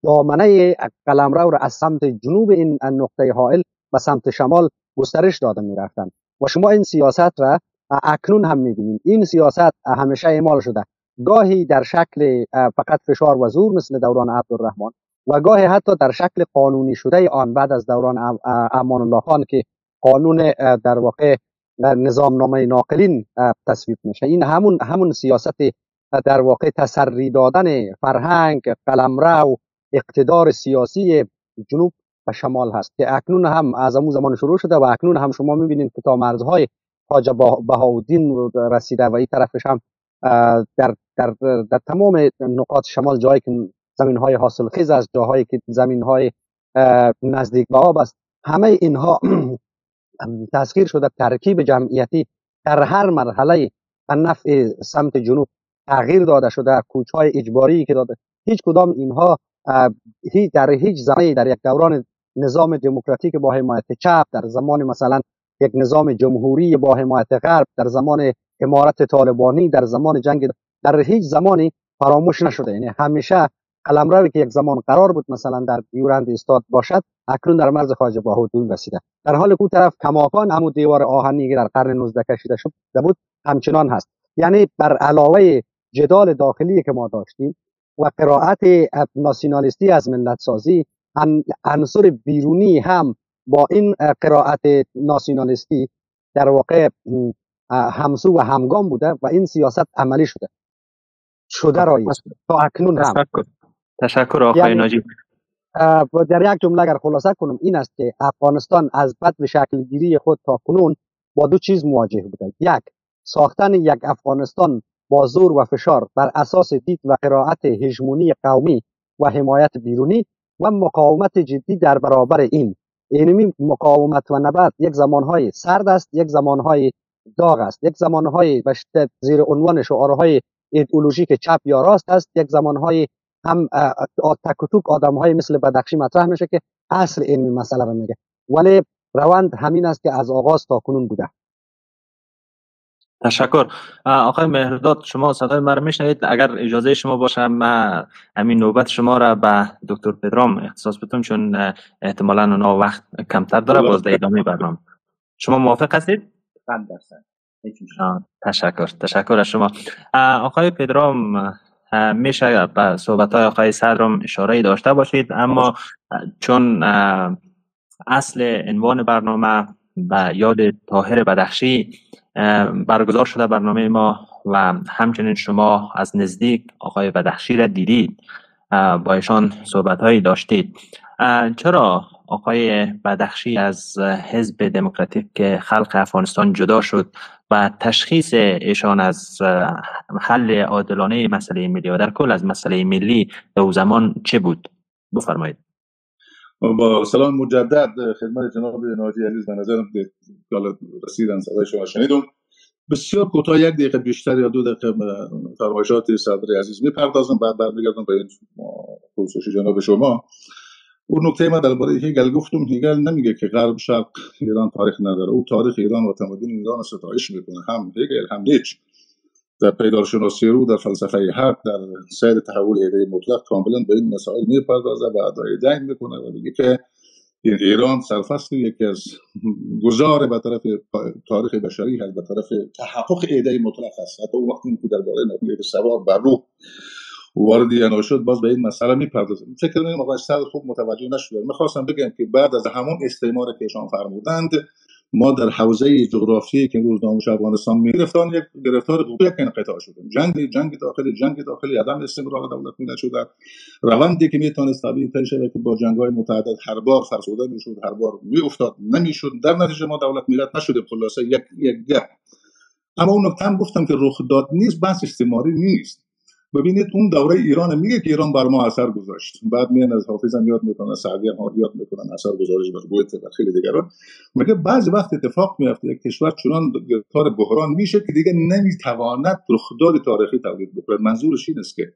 دامنه قلمرو را از سمت جنوب این نقطه حائل و سمت شمال گسترش داده می رفتن و شما این سیاست را اکنون هم می‌بینیم این سیاست همیشه اعمال شده. گاهی در شکل فقط فشار و زور مثل دوران عبدالرحمن و گاهی حتی در شکل قانونی شده آن بعد از دوران امان الله خان که قانون در واقع نظام نامه ناقلین تصویب میشه. این همون همون سیاست در واقع تسری دادن فرهنگ قلمرو اقتدار سیاسی جنوب و شمال هست که اکنون هم از امو زمان شروع شده و اکنون هم شما می‌بینید که تا مرزهای حاج بهاودین رسیده و این طرفش هم در, در, در تمام نقاط شمال جایی که زمین های حاصل خیز است جاهایی که زمین های نزدیک به آب است. همه اینها تسخیر شده ترکیب جمعیتی در هر مرحله نفع سمت جنوب تغییر داده شده کوچ های اجباری که داده. هیچ کدام اینها در هیچ زمانی در یک دوران نظام دموکراتیک با حمایت چپ در زمان مثلا یک نظام جمهوری با حمایت غرب در زمان امارت طالبانی در زمان جنگ در هیچ زمانی فراموش نشده. یعنی همیشه قلمروی که یک زمان قرار بود مثلا در دیورند استاد باشد اکنون در مرز خواجه باهودون رسیده. در حال که طرف کماکان همون دیوار آهنی که در قرن 19 کشیده شده بود همچنان هست. یعنی بر علاوه جدال داخلی که ما داشتیم و قرائت ناسیونالیستی از ملت سازی عنصر بیرونی هم با این قرائت ناسیونالیستی در واقع همسو و همگام بوده و این سیاست عملی شده. شده رایی تا اکنون هم. تشکر آقای یعنی ناجی. در یک جمله اگر خلاصه کنم این است که افغانستان از بد به شکل گیری خود تا کنون با دو چیز مواجه بوده. یک ساختن یک افغانستان با زور و فشار بر اساس دید و قرائت هژمونی قومی و حمایت بیرونی و مقاومت جدی در برابر این. اینمی مقاومت و نبرد یک زمانهای سرد است یک زمانهای داغ است. یک زمانهای زیر عنوان شعارهای ایدئولوژیک چپ یا راست است یک زمانهای هم تک و توک آدم های مثل بدخشی مطرح میشه که اصل این مسئله رو میگه. ولی روند همین است که از آغاز تا کنون بوده. تشکر. آقای مهرداد شما صدای مرا میشنوید. اگر اجازه شما باشه من همین نوبت شما را به دکتر پدرام اختصاص بدم چون احتمالا اونا وقت کمتر داره باز در ادامه برنامه. شما موافق هستید؟ تشکر. تشکر از شما. آقای پدرام میشه به صحبت های آقای صدرم اشاره داشته باشید. اما چون اصل عنوان برنامه و یاد تاهر بدخشی برگزار شده برنامه ما و همچنین شما از نزدیک آقای بدخشی را دیدید با ایشان صحبت هایی داشتید چرا آقای بدخشی از حزب دموکراتیک خلق افغانستان جدا شد؟ و تشخیص ایشان از حل عادلانه مسئله ملی و در کل از مسئله ملی در او زمان چه بود؟ بفرمایید. با سلام مجدد خدمت جناب ناجی عزیز به نظرم رسیدن صدای شما شنیدم. بسیار کوتاه یک دقیقه بیشتر یا دو دقیقه فرمایشات صدر عزیز می‌پردازم. بعد برمیگردم به این پرسش جناب شما. اون نکته من درباره هیگل گفتم هیگل نمیگه که غرب شرق ایران تاریخ نداره. او تاریخ ایران و تمدن ایران ستایش می‌کنه. هم هیگل هم نیچ. در پیدارشناسی رو در فلسفه حق در سیر تحول ایده مطلق کاملا به این مسائل می‌پردازه و ادای جنگ می‌کنه و میگه که ایران سرفصل یکی از گذار به طرف تاریخ بشری هست به طرف تحقق ایده مطلق است. حتی اون وقتی که درباره نبوت سوار بر روح وارد یا شد باز به این مسئله می‌پردازم فکر کنم آقای صدر خوب متوجه نشد می‌خواستم بگم که بعد از همون استعمار که ایشان فرمودند ما در حوزه جغرافیایی که امروز ناموش افغانستان می گرفتان یک گرفتار یک انقطاع شدیم جنگ جنگ داخلی جنگ داخلی عدم استقرار دولت می نشد روندی که می‌تونست طبیعی تر که با جنگ های متعدد هر بار فرسوده می‌شد هر بار می افتاد نمی‌شد. در نتیجه ما دولت ملت نشده خلاصه یک یک گپ. اما اون نکته گفتم که رخ داد نیست بحث استعماری نیست. ببینید اون دوره ایران میگه که ایران بر ما اثر گذاشت. بعد میان از حافظم یاد می‌کنن سعدی هم یاد می‌کنن اثر گذارش بر گویت و خیلی دیگران. میگه بعضی وقت اتفاق میفته یک کشور چنان گرفتار بحران میشه که دیگه نمی‌تواند رخداد تاریخی تولید بکنه منظورش این است که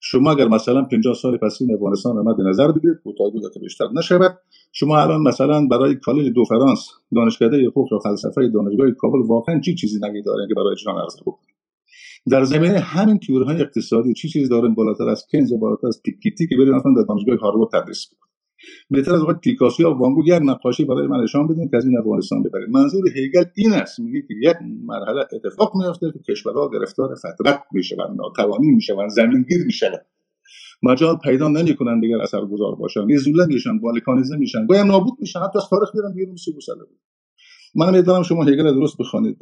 شما اگر مثلا 50 سال پس این افغانستان مد نظر بگیرید کوتاه که بیشتر نشود. شما الان مثلا برای کالج دو فرانس دانشکده حقوق و فلسفه دانشگاه کابل واقعا چی چیزی نمیداره که برای جان عرض بکنید در زمینه همین تیورهای اقتصادی چی چیز داریم بالاتر از کنز بالاتر از پیکیتی که بریم اصلا در دانشگاه هاروارد تدریس بکنیم. بهتر از وقت پیکاسو یا وانگو یک نقاشی برای من نشان بدین که از این افغانستان ببریم. منظور هیگل این است میگه که یک مرحله اتفاق میافته که کشورها گرفتار فترت می‌شوند ناتوانی می‌شوند زمینگیر می‌شوند. مجال پیدا نمی‌کنن دیگر اثرگذار باشن یزوله میشن بالکانیزه میشن. گاهی نابود میشن حتی از تاریخ میرن بیرون سو من می‌دونم شما هگل درست بخوانید.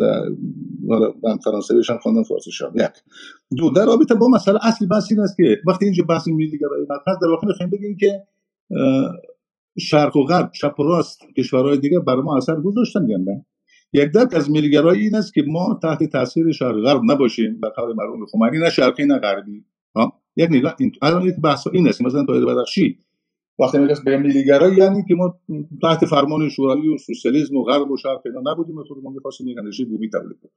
من فرانسوی هم خواندم شام. یک. دو در رابطه با مسئله اصلی بحث این است که وقتی اینجا بحث ملی گرایی مطرح در واقع می‌خوایم بگیم که شرق و غرب چپ و راست کشورهای دیگه بر ما اثر گذاشتن یا یک درک از ملیگرایی این است که ما تحت تاثیر شرق غرب نباشیم به قول مرحوم خمینی نه شرقی نه غربی. یک نگاه این الان یک بحث این است. مثلا طاهر بدخشی وقتی میگه به ملیگرایی یعنی که ما تحت فرمان شوروی و سوسیالیسم و غرب و شرق اینا نبودیم خودمون می‌خواستیم یک انرژی بومی تولید کنیم.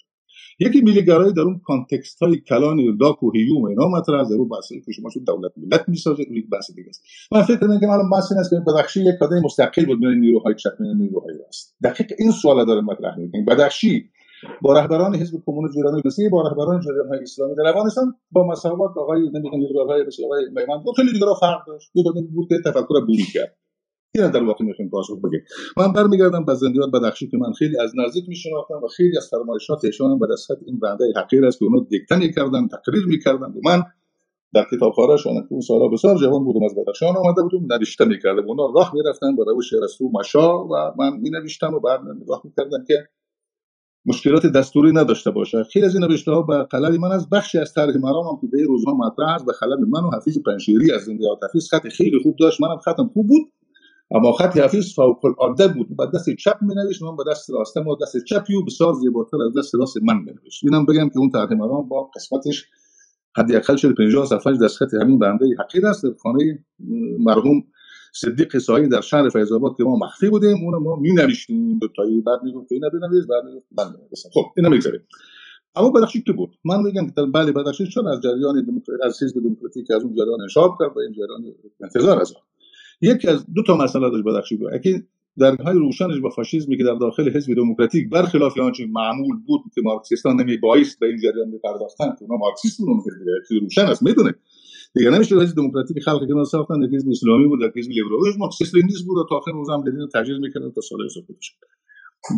یکی ملیگرایی در اون context های کلان لاک و هیوم اینا مطرح از رو بحثی که شما شد دولت ملت می‌سازه یک بحث دیگه است. من فکر می‌کنم که الان بحث این است که بدخشی یک کاده مستقل بود بین نیروهای چپ و نیروهای راست. دقیق این سوال داره مطرح می‌کنیم بدخشی با رهبران حزب کمونیست ایران روسیه با رهبران جمهوری اسلامی در افغانستان با مساوات آقای نمی‌دونم لیبرال مثل آقای میمن خیلی دیگه فرق داشت. یه بود که تفکر بوری کرد. این در واقع می‌خوایم پاسخ بگیم من برمیگردم به زندیات بدخشی که من خیلی از نزدیک میشناختم و خیلی از فرمایشات ایشان به دست این بنده حقیر است که اونا دیکته می‌کردن تقریر می‌کردن. و من در کتابخانهشان که اون سالا بسیار جوان بودم از بدخشان آمده بودم نوشته می‌کردم. اونا راه می‌رفتن با روش رسو مشا و من می نوشتم و بعد نگاه می‌کردم که مشکلات دستوری نداشته باشه. خیلی از این نوشته ها به قلم من از بخشی از طرح مرام هم که به روزها مطرح است به قلم من و حفیظ پنشیری از زنده حفیظ خط خیلی خوب داشت. منم خطم خوب بود اما خط حفیظ فوق العاده بود. با دست چپ می نوشت من با دست راستم و دست چپی و بسیار زیباتر از دست راست من می نوشت اینم بگم که اون طرح مرام با قسمتش حدی اقل شده 50 صفحه دست خط همین بنده حقیر است. در خانه مرحوم صدیق سایی در شهر فیض آباد که ما مخفی بودیم اون ما می نوشتیم دو تایی بعد می‌گفت اینا بنویس بعد خب اینا می‌گذاریم. اما بدخشی که بود؟ من میگم که بله بدخشی چون از جریان دموکراسی از حزب دموکراتیک از اون جریان انشاب کرد و این جریان انتظار از یکی از دو تا مسئله داشت بدخشی بود. یکی های روشنش با فاشیسمی که در داخل حزب دموکراتیک برخلاف آنچه معمول بود که مارکسیستان نمی بایست به این جریان میپرداختن که اونا مارکسیست بودن روشن است می‌دونه. دیگه نمیشه حزب دموکراتیک خلق که ساختن یک حزب اسلامی بود یک حزب لیبرال مارکسیست لنینیست بود تا آخر روز هم لنین تجلیل می‌کردن تا سال 1950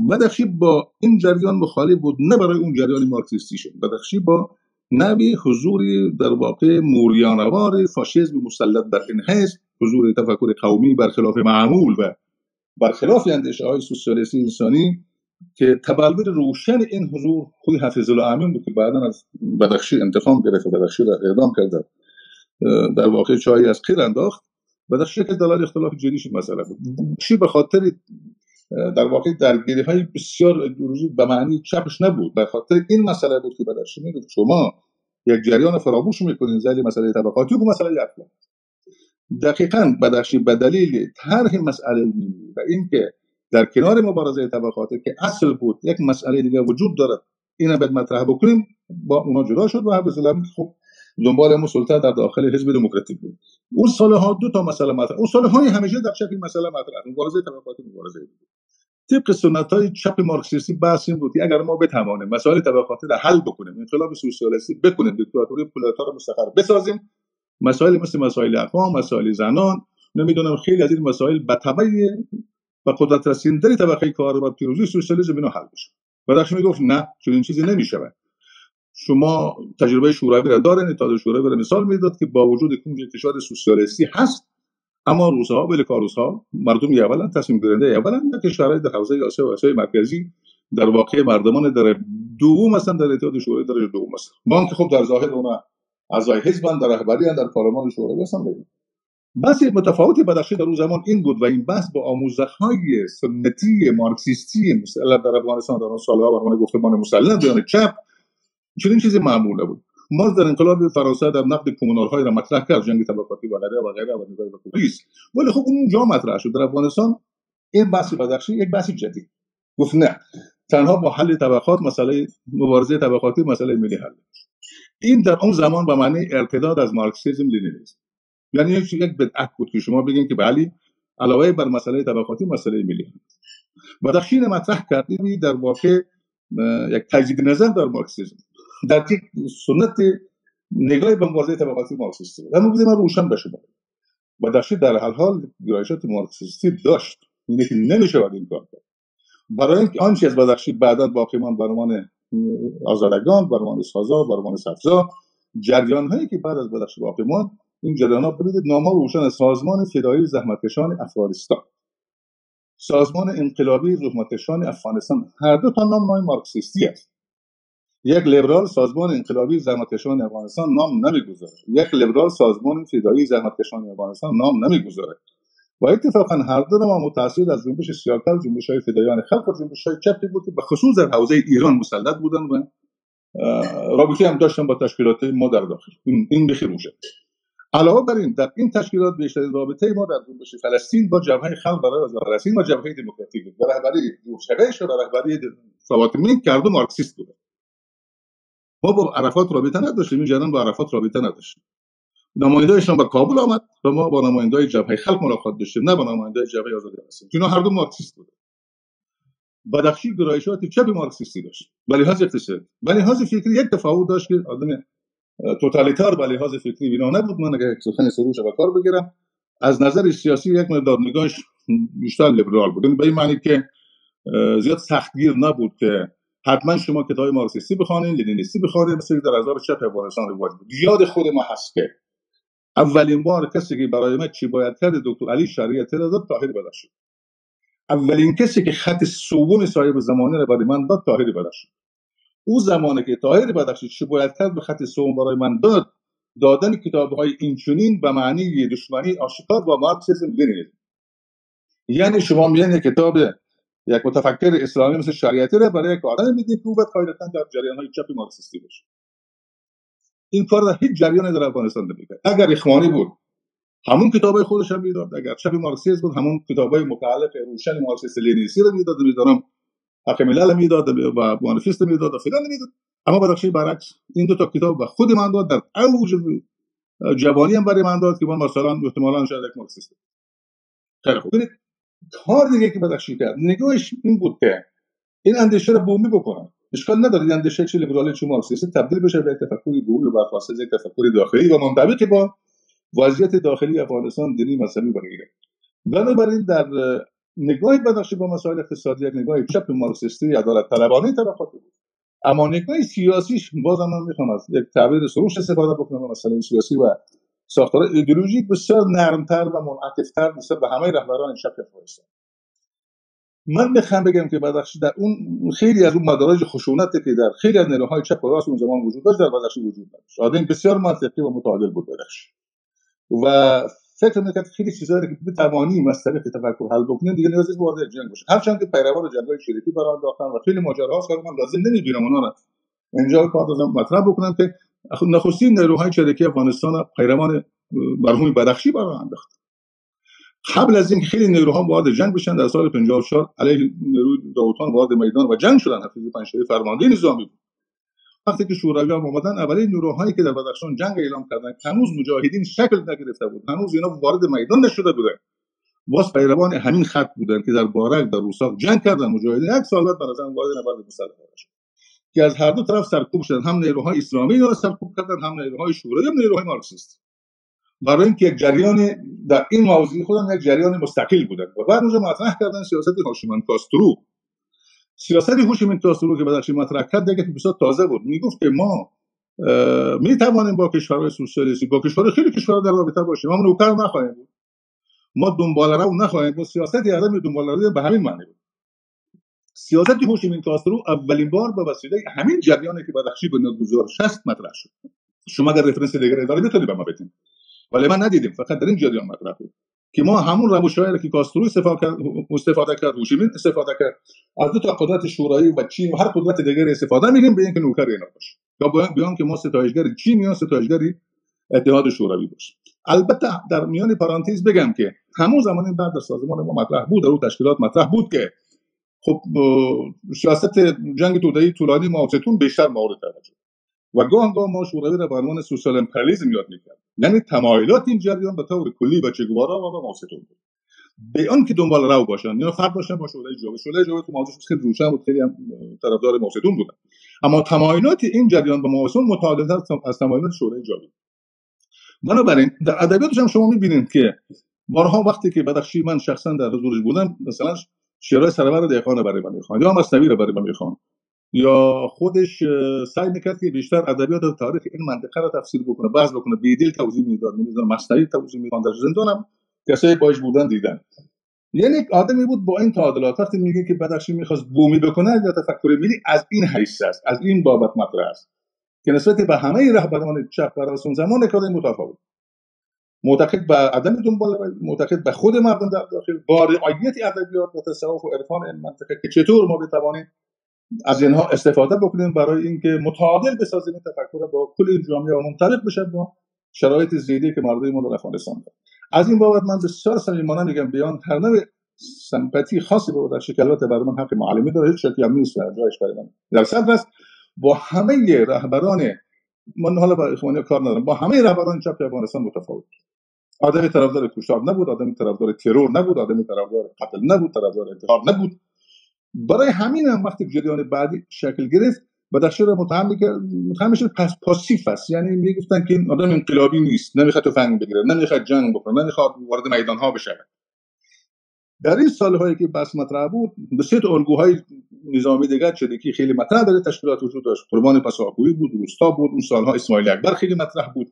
بدخشی با این جریان مخالف بود نه برای اون جریان مارکسیستی شد. بدخشی با نبی حضوری در واقع موریانوار فاشیسم مسلط در این حزب حضور تفکر قومی برخلاف معمول و برخلاف اندیشه های سوسیالیستی انسانی که تبلور روشن این حضور خود حفظ الامین بود که بعدا از بدخشی انتخاب گرفت و بدخشی را اعدام کرده در واقع چای از قیر انداخت بدخشی که دلال اختلاف جدیش مسئله بود. چی به خاطر در واقع درگیری های بسیار ایدئولوژی به معنی چپش نبود. به خاطر این مسئله بود که بدخشی می‌گفت شما یک جریان فراموش می‌کنین زیل مسئله طبقاتی و مسئله یک دقیقا بدخشی به دلیل طرح مسئله و اینکه در کنار مبارزه طبقاتی که اصل بود یک مسئله دیگه وجود دارد اینا باید مطرح بکنیم با اونا جدا شد و حفظ خب دنبال مو سلطه در داخل حزب دموکراتیک بود. اون سالها دو تا مسئله مطرح. اون سالهای همیشه در شکل مسئله مطرح. مبارزه طبقاتی مبارزه. بود طبق سنت های چپ مارکسیستی بحث این بود اگر ما بتوانیم مسائل طبقاتی را حل بکنیم انقلاب سوسیالیستی بکنیم دیکتاتوری پرولتار مستقر بسازیم مسائل مثل مسائل اقوام مسائل زنان نمی‌دونم خیلی از این مسائل به و قدرت رسیدن طبقه کار و پیروزی سوسیالیسم اینا حل بشه. و می‌گفت نه چون چیزی نمی‌شود. شما تجربه شورای را دارین اتحاد شورای را مثال می‌داد که با وجود که کشور سوسیالیستی هست اما روسها ولی کاروسها مردم اولا تصمیم گیرنده اولا در کشورهای در حوزه آسیا و آسیای مرکزی در واقع مردمان در دوم هستن در اتحاد شورای در دوم هستن. ما که خب در ظاهر اونا اعضای حزبن در رهبری در پارلمان شورای هستن بگیم. بحث متفاوتی بدخشی در اون زمان این بود و این بحث با آموزهای سنتی مارکسیستی مسلح در افغانستان در اون سالها برمان گفتمان مسلح بیان چپ چنین چیزی معمول نبود. ما در انقلاب فرانسه در نقد کمونال های را مطرح کرد. جنگ طبقاتی و غیره و غیره و به پلیس ولی خب اون جا مطرح شد. در افغانستان این بحث بدخشی یک بحث جدید گفت نه تنها با حل طبقات مسئله مبارزه طبقاتی مسئله ملی حل. این در اون زمان به معنی ارتداد از مارکسیسم لینینیسم یعنی یک بدعت بود که شما بگین که بله علاوه بر مسئله طبقاتی مسئله ملی بدخشی مطرح کردیم در واقع یک تجدید نظر در مارکسیسم در یک سنت نگاه به مبارزه طبقاتی مارکسیستی. بود همون من روشن بشه و در در حال حال گرایشات مارکسیستی داشت. باید این کار کرد. برای اینکه آنچه از بدخشی بعدا باقی من برمان آزادگان برمان سازا برمان جریان هایی که بعد از بدخشی باقی من این جریان ها نام روشن سازمان فدایی زحمتکشان افغانستان. سازمان انقلابی زحمتکشان افغانستان. هر دو تا نام مارکسیستی است. یک لیبرال سازمان انقلابی زحمتکشان افغانستان نام نمی‌گذاره. یک لیبرال سازمان فدایی زحمتکشان افغانستان نام نمی‌گذاره. و اتفاقا هر دو ما متاثر از جنبش سیاکل جنبش های فدایان خلق و جنبش های چپی بود که به خصوص در حوزه ایران مسلط بودن و رابطه هم داشتن با تشکیلات ما در داخل. این, این بخی روشه علاوه بر این در این تشکیلات بیشتر رابطه ما در جنبش فلسطین با جبهه خلق برای آزادی و جبهه دموکراتیک بود. رهبری جورشقش و رهبری فاطمی کرد مارکسیست بود. ما با عرفات رابطه نداشتیم این جریان با عرفات رابطه نداشتیم. نمایندهشان به کابل آمد و ما با نماینده جبهه خلق ملاقات داشتیم نه با نماینده جبهه آزادی فلسطین اینا هر دو مارکسیست بودن. بدخشی گرایشات چپ مارکسیستی داشت؟ ولی لحاظ اقتصادی ولی لحاظ فکری یک تفاوت داشت که آدم توتالیتار به لحاظ فکری بینا نبود. من اگر سخن سروش به کار بگیرم از نظر سیاسی یک مقدار نگاهش بیشتر لیبرال بود. یعنی به معنی که زیاد سختگیر نبود که حتما شما کتاب مارکسیستی بخوانید لنینیستی بخوانید مثل در عذاب چپ افغانستان رواج بود یاد خود ما هست که اولین بار کسی که برای ما چی باید کرد دکتر علی شریعتی را داد طاهر بدر اولین کسی که خط سوم صاحب زمانه را برای من داد طاهر بدر او زمانی که طاهر بدخشی چی باید کرد؟ به خط سوم برای من داد. دادن کتاب های اینچنین به معنی دشمنی آشکار با مارکسیسم لنینیسم یعنی شما میان کتاب یک متفکر اسلامی مثل شریعتی را برای یک آدم می‌دید که او باید قاعدتا در جریان های چپ مارکسیستی باشه. این کار در هیچ جریان در افغانستان نمی‌کرد. اگر اخوانی بود همون کتاب خودش هم می‌داد. اگر چپ مارکسیسم بود همون کتاب های متعلق روشن مارکسیست لینیستی رو می‌داد. میدارم حق ملل می‌داد و مانیفست می‌داد و فلان می‌داد. اما بدخشی برعکس این دو تا کتاب به خود من داد. در اوج جوانی هم برای من داد که من مثلا احتمالا شاید یک مارکسیست خیلی خوب. کار دیگه که بدخشی کرد. نگاهش این بود که این اندیشه رو بومی بکنن اشکال نداره. این اندیشه چه لیبرال چه مارکسیستی تبدیل بشه به تفکری بومی و برخواسته یک تفکر داخلی و منطبق با وضعیت داخلی افغانستان دینی مذهبی و غیره بنابراین در نگاه بدخشی با مسائل اقتصادی یک نگاه چپ مارکسیستی عدالت طلبانه طبقاتی بود. اما نگاه سیاسیش بازم من می‌خوام از یک تعبیر سروش استفاده بکنم مسئله سیاسی و ساختار ایدئولوژیک بسیار نرمتر و منعطفتر نسبت به همه رهبران چپ افغانستان من بخوام بگم که بدخشی در اون خیلی از اون مدارج خشونتی که در خیلی از نیروهای چپ و راست اون زمان وجود داشت در بدخشی وجود داشت. آدم بسیار منطقی و متعادل بود بدخشی و فکر می‌کرد خیلی چیزایی که بتوانیم از طریق تفکر حل بکنیم دیگه نیازی وارد جنگ باشه. هرچند که پیروان جنگ‌های شریفی برای انداختن و خیلی ماجراهاست که من لازم نمی‌بینم اونا رو. اینجا کار دادم مطرح بکنم که نخستین نیروهای چریکی افغانستان پیروان مرحوم بدخشی برای انداخت. قبل از اینکه خیلی نیروها وارد جنگ بشن در سال 54 علیه نیروی داوطان وارد میدان و جنگ شدن. حفیظ پنجشیری فرمانده نظامی بود. وقتی که شورویان اومدن اولین نیروهایی که در بدخشان جنگ اعلام کردن هنوز مجاهدین شکل نگرفته بود هنوز اینا وارد میدان نشده بودن. باز پیروان همین خط بودن که در بارک در روساق جنگ کردن. مجاهدین یک سال بعد به وارد نبرد مسلح شد. که از هر دو طرف سرکوب شدن. هم نیروهای اسلامی را سرکوب کردن هم نیروهای شوروی هم نیروهای مارکسیست. برای اینکه یک جریان در این موضوع خودم یک جریان مستقل بودن. و بعد اونجا مطرح کردن سیاست هاشیمان کاسترو. سیاست هوشیمین کاسترو که بدخشی مطرح کرد دیگه بسیار تازه بود. می‌گفت که ما می توانیم با کشورهای سوسیالیستی با کشور خیلی کشورها در رابطه باشیم. ما نوکر نخواهیم بود. ما دنبال رو نخواهیم بود. سیاست عدم دنبال رو به همین معنی بود. سیاست هوشیمین کاسترو اولین بار به وسیله همین جریانی که بدخشی به 2060 مطرح شد. شما اگر رفرنس دیگری دارید می‌تونید به ما بدین. ولی من ندیدیم فقط در این جریان مطرح بود که ما همون روشهایی که کاسترو استفاده کرد هوشیمین استفاده کرد از دو تا قدرت شورایی و چین و هر قدرت دیگری استفاده میگیم به اینکه نوکر اینا باشه یا بیان که ما ستایشگر چین یا ستایشگری اتحاد شوروی باشه البته در میان پرانتز بگم که همون زمانی بعد در سازمان ما مطرح بود در اون تشکیلات مطرح بود که خب سیاست جنگ توده‌ای طولانی ماوزتون بیشتر مورد توجه و گاه گاه ما شوروی را به عنوان سوسیال امپریالیسم یاد می‌کرد یعنی تمایلات این جریان به طور کلی به چگوارا و به ماوزتون بود. به آن که دنبال رو باشن یا فرق داشتن با شورای جواب شورای جواب تو موضوع خیلی روشن بود خیلی هم طرفدار ماوزتون بودن. اما تمایلات این جریان به ماوزتون متعادل از تمایلات شورای جواب بنابراین در ادبیاتش هم شما می‌بینید که بارها وقتی که بدخشی من شخصا در حضورش بودم مثلا شعرهای سرور دهقان برای من می‌خوان یا مصنوی رو برای من می‌خوان یا خودش سعی می‌کرد که بیشتر ادبیات و تاریخ این منطقه رو تفسیر بکنه بعض بکنه بیدل توضیح می‌داد نمی‌دونم مصنوی توضیح می‌داد در زندانم کسایی باش بودن دیدن. یعنی آدمی بود با این تعادلات وقتی میگه که بدخشی می‌خواست بومی بکنه یا تفکر ملی از این حیث است از این بابت مطرح است. که نسبت به همه رهبران چپ در اون زمان کار متفاوت. معتقد به عدم دنبال معتقد به خود مردم در داخل با رعایت ادبیات و تصوف و عرفان این منطقه که چطور ما بتوانیم از اینها استفاده بکنیم برای اینکه متعادل بسازیم این تفکر با کل این جامعه و منطبق بشه با شرایط زیدی که مردم ما در افغانستان از این بابت من بسیار صمیمانه میگم بیان هر نوع سمپاتی خاصی به در شکلات برای من حق معلمی داره هیچ شکی هم نیست جایش برای من در صدر با همه رهبران من حالا با اخوانی کار ندارم. با همه رهبران چپ افغانستان متفاوت. آدمی طرفدار کشتار نبود آدمی طرفدار ترور نبود آدمی طرفدار قتل نبود طرفدار انتحار نبود. برای همین هم وقتی جریان بعدی شکل گرفت بدخشی را متهم متهم شد پس پاسیف است. یعنی می‌گفتن که این آدم انقلابی نیست. نمی‌خواد تفنگ بگیره نمی‌خواد جنگ بکنه نمی‌خواد وارد میدان ها بشه. در این سالهایی که بس مطرح بود به سه الگوهای نظامی دیگر که خیلی مطرح داره تشکیلات وجود داشت. قربان پساپویی بود روستا بود اون سالها اسماعیل اکبر خیلی مطرح بود.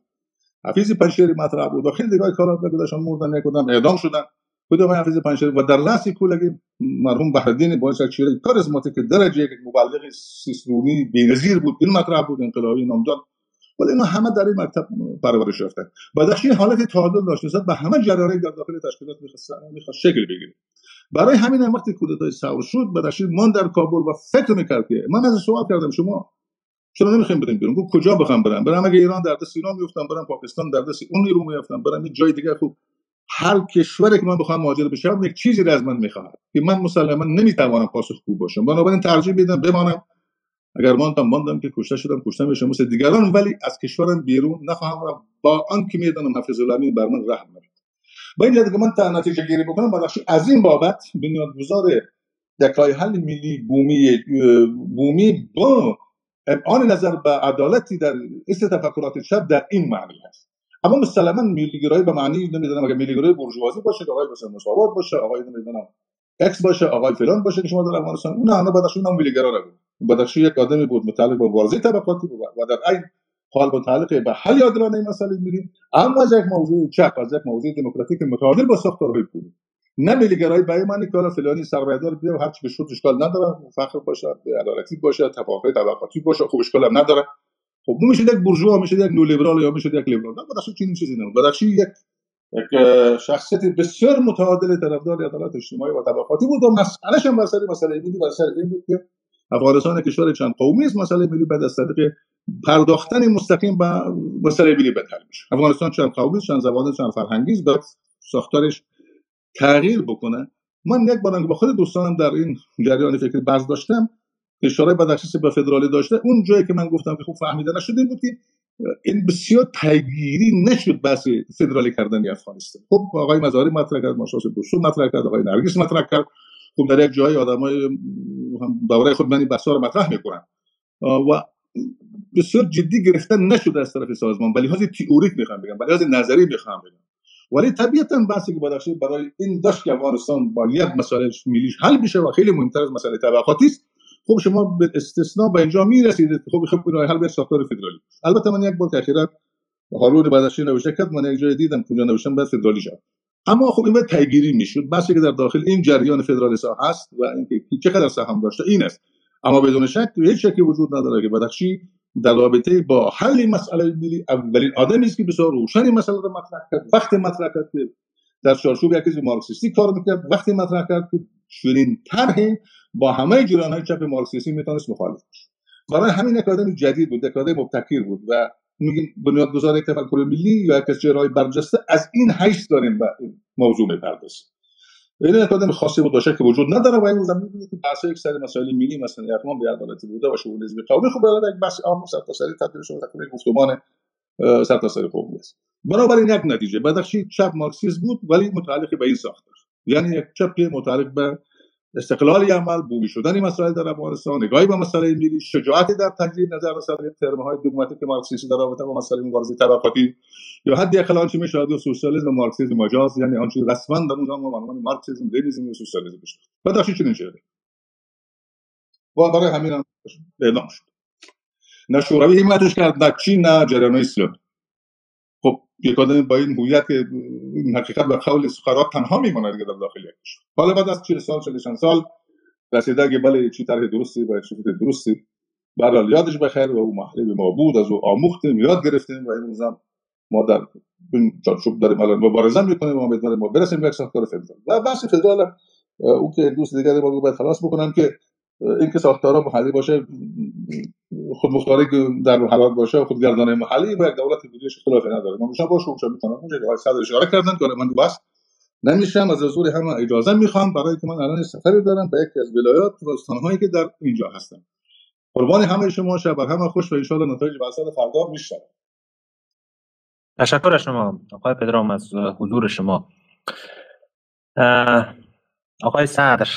حفیظ پنشیری مطرح بود و خیلی دیگه کارات بگذاشتن مردن نکردن اعدام شدن. کدام حفیظ پنشیری و در رأس کل مرحوم بحردین باعث یک شیره که درجه یک مبلغ سیستونی بی‌نظیر بود این مطرح بود انقلابی نامدار ولی اینا همه در این مکتب پرورش یافتن بدخشی حالت تعادل داشت. نسبت به همه جراره در داخل تشکیلات می‌خواست شکل بگیره. برای همین هم وقتی کودتای ثور شد بدخشی من در کابل و فکر می‌کرد که من از سوال کردم شما چرا نمی‌خوایم بریم بیرون؟ کجا بخوام برم؟ برم اگه ایران در دست ایران میفتم برم پاکستان در دست اون نیرو میفتم برم یه جای دیگه. خوب هر کشوری که من بخوام مهاجر بشم یک چیزی از من می‌خواهد که من مسلما نمی‌توانم پاسخ خوب باشم. بنابراین ترجیح میدم بمانم اگر ماندم ماندم که کشته شدم کشته میشم مثل دیگران ولی از کشورم بیرون نخواهم رفت. با آنکه می‌دانم حفظ الامین بر من رحم نمید با این که من تا نتیجه گیری بکنم بدخشی از این بابت بنیادگذار یک حل ملی بومی بومی با آن نظر به عدالتی در است تفکرات شب در این معنی هست اما مسلما میلیگرایی به معنی نمی‌دونم اگر میلیگرایی برجوازی باشه آقای مثلا مساوات باشه آقای نمی‌دونم اکس باشه آقای فلان باشه که شما در افغانستان اون همه بدخشی هم میلیگرا بود بدخشی یک آدمی بود متعلق به مبارزه طبقاتی بود و در این حال متعلق به حل عادلانه مسئله میریم. اما از یک موضوع چپ از یک موضوع دموکراتیک متعادل با ساختارهای پولی. نه ملیگرایی برای من که فلانی سرمایه‌دار بیاد هر چی به شد اشکال نداره فخر باشه عدالتی باشه تفاوت طبقاتی باشه خوب اشکال هم نداره. خب میشه یک بورژوا میشه یک نو لیبرال یا میشه یک لیبرال. نه بدخشی چنین چیزی نه بدخشی یک یک شخصیت بسیار متعادل طرفدار عدالت اجتماعی و طبقاتی بود و مسئلهش هم مسئله مسئله ملی سر این بود که افغانستان کشور چند قومی است مسئله ملی بعد از طریق پرداختن مستقیم به مسئله ملی به میشه افغانستان چند قومی چند زبان چند فرهنگی است ساختارش تغییر بکنه. من یک بار با خود دوستانم در این جریان فکری بحث داشتم اشاره به به فدرالی داشته. اون جایی که من گفتم که خوب فهمیده نشده بود این بسیار پیگیری نشد بحث فدرالی کردن افغانستان. خب آقای مزاری مطرح کرد ماشاس دوستو مطرح کرد آقای نرگس مطرح کرد. خب در یک جای آدمای دوره خود من رو مطرح می‌کنن و بسیار جدی گرفتن نشده از طرف سازمان ولی لحاظ تئوریک می‌خوام بگم ولی نظری می‌خوام بگم. ولی طبیعتا بحثی که بدخشی برای این داشت که افغانستان باید مسئله ملیش حل بشه و خیلی مهمتر از مسئله طبقاتی است خب شما به استثنا به اینجا می‌رسید خب خب راه حل به ساختار فدرالی. البته من یک بار که اخیرا هارون بدخشی نوشته کرد من یک جای دیدم کجا نوشتم بعد فدرالی شد. اما خب این باید پیگیری می‌شد. بحثی که در داخل این جریان فدرالیستا هست و اینکه چقدر سهم داشته این است. اما بدون شک هیچ شکی وجود نداره که بدخشی در رابطه با حل مسئله ملی اولین آدمی است که بسیار روشن مسئله رو مطرح کرد. وقتی مطرح کرد که در چارچوب یک مارکسیستی کار می‌کرد. وقتی مطرح کرد که چنین طرح با همه جریان های چپ مارکسیستی می‌تونست مخالف برای همین یک آدم جدید بود یک آدم مبتکر بود و میگیم بنیادگذار یک تفکر ملی یا یک از چهرهای برجسته از این حیث داریم به موضوع می‌پردازیم این آدم خاصی بود باشه که وجود نداره و زمین می‌بینید که بحث یک سری مسائل ملی مثلا اقوام به عدالتی بوده و حزب قومی خب باید یک بحث عام سرتاسری تبدیل شده به گفتمان سرتاسر قومی است. بنابراین یک نتیجه. بدخشی چپ مارکسیسم بود ولی متعلق به این ساختار یعنی یک چپ متعلق به استقلال عمل بومی شدن مسائل در افغانستان نگاهی به مسئله ملی شجاعتی در تجدید نظر رسانی ترم های که مارکسیسم در رابطه با مسئله مبارزه طبقاتی یا حدی اقل آنچه میشه و سوسیالیسم و مارکسیسم مجاز یعنی آنچه رسما در اون زمان عنوان مارکسیسم لنینیسم و سوسیالیسم بشه و داشتی چنین شده و برای همین هم اعلام شد. نه شوروی حمایتش کرد نه چین نه جریان اسلامی. یک آدم با این هویت این حقیقت و قول سخرات تنها میمونه دیگه در داخل یک حالا بعد از 40 سال 40 سال رسیده که بله چی طرح درستی و چی درستی. برحال یادش بخیر و او محلی ما بود از او آموختیم یاد گرفتیم و امروز هم ما در این چارچوب داریم. الان مبارزه می‌کنیم و امیدواریم ما برسیم به یک ساختار فدرال. و بحث فدرال او که دوست دیگری ما باید خلاص بکنم که اینکه ساختارها محلی باشه خود مختاری در حالات باشه و خودگردانه محلی با یک دولت ملی اختلافی نداره. من میشم باشه اونجا می‌تونم اونجا که صد اشاره کردن که من بس نمیشم از حضور هم اجازه می‌خوام. برای که من الان سفری دارم به یکی از ولایات و استانهایی که در اینجا هستن. قربان همه شما شب همه خوش و ان نتایج بحث فردا میشه تشکر شما آقای پدرام از حضور شما. آقای صدر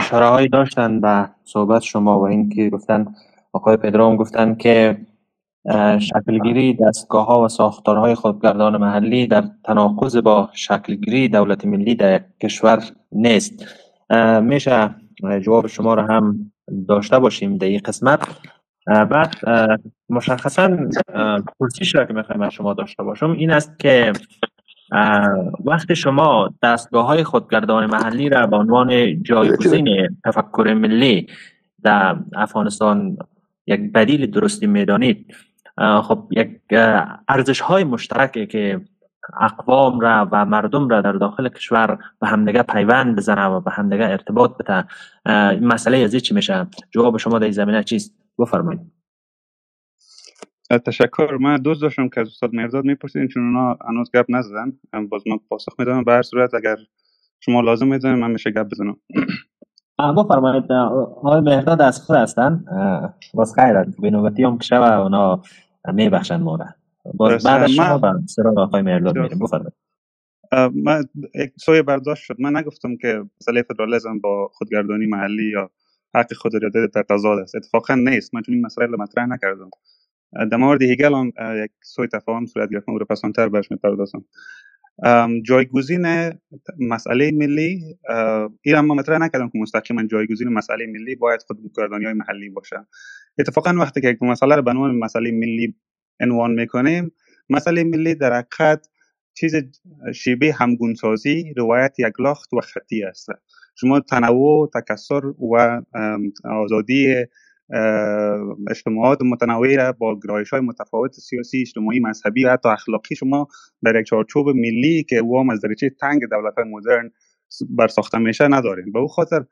اشاره هایی داشتن به صحبت شما و اینکه گفتن آقای پدرام گفتن که شکلگیری دستگاه ها و ساختارهای خودگردان محلی در تناقض با شکلگیری دولت ملی در کشور نیست. میشه جواب شما را هم داشته باشیم در این قسمت. بعد مشخصا پرسیش را که می‌خوایم از شما داشته باشم این است که وقتی شما دستگاه های خودگردان محلی را به عنوان جایگزین تفکر ملی در افغانستان یک بدیل درستی می‌دانید. خب یک ارزش های مشترکه که اقوام را و مردم را در داخل کشور به همدیگه پیوند بزنه و به همدیگه ارتباط بده. مسئله از چی میشه؟ جواب شما در این زمینه چیست؟ بفرمایید. تشکر من دوست داشتم که از استاد مرداد میپرسیدین چون اونا هنوز گپ نزدن. باز من پاسخ میدم. به هر صورت اگر شما لازم می‌دونم من میشه گپ بزنم. بفرمایید. آقای مهرداد از خود هستن. باز خیر به نوبتی هم که شب اونا میبخشن ما باز بعد شما به سراغ آقای مهرداد میریم. بفرمایید. من یک سوی برداشت شد. من نگفتم که مسئله فدرالیزم با خودگردانی محلی یا حق خود در تضاد است. اتفاقا نیست. من چون این مسئله مطرح نکردم. در مورد هیگل هم یک سوی تفاهم صورت گرفت رو پسانتر برش می‌پردازم جایگزین مسئله ملی این ما مطرح نکردم که مستقیما جایگزین مسئله ملی باید خود های محلی باشه اتفاقا وقتی که مسئله رو به عنوان مسئله ملی عنوان می‌کنیم مسئله ملی در حقیقت چیز شیبه همگونسازی روایت یک لاخت و خطی است شما تنوع تکسر و آزادی اجتماعات متنوعی را با گرایش های متفاوت سیاسی اجتماعی مذهبی و حتی اخلاقی. شما در یک چارچوب ملی که او هم از دریچه تنگ دولت های مدرن برساخته میشه نداریم. به او خاطر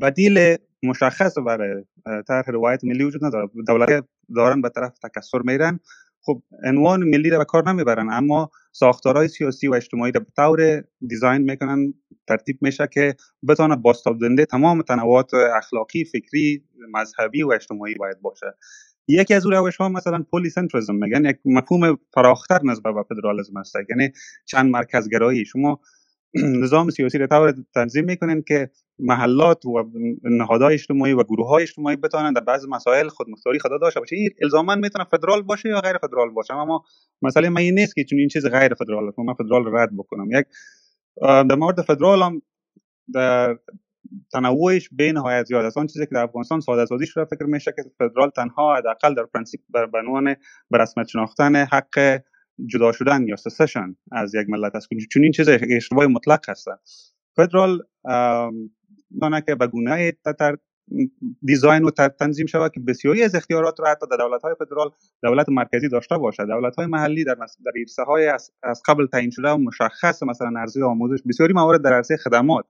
بدیل مشخص برای طرح روایت ملی وجود نداره. دولت دارن به طرف تکسر میرن. خب عنوان ملی را به کار نمی‌برن اما ساختارهای سیاسی و اجتماعی را به طور دیزاین می‌کنن ترتیب میشه که بتونه باستابدنده تمام تنوعات اخلاقی فکری مذهبی و اجتماعی باید باشه. یکی از روش ها مثلا پولی سنتریزم میگن یک مفهوم فراختر نسبت به فدرالیسم است یعنی چند مرکزگرایی. شما نظام سیاسی را طور تنظیم می‌کنن که محلات و نهادهای اجتماعی و گروه های اجتماعی بتوانند در بعض مسائل خودمختاری خدا داشته باشه. این الزاما می‌تونه فدرال باشه یا غیر فدرال باشه. اما مسئله من این نیست که چون این چیز غیر فدرال من فدرال رد بکنم. یک در مورد فدرال هم در تنوعش به نهایت زیاد است. آن چیزی که در افغانستان ساده سازی شده فکر میشه که فدرال تنها حداقل در پرنسیپ به عنوان به رسمیت شناختن حق جدا شدن یا secession از یک ملت است. چون این چیز اشتباه مطلق هست فدرال می‌تانه که به گونه design و تنظیم شود که بسیاری از اختیارات را حتی در دولت های فدرال دولت مرکزی داشته باشد. دولت های محلی در در عرصه های از, قبل تعیین شده و مشخص مثلا عرضه آموزش. بسیاری موارد در عرصه خدمات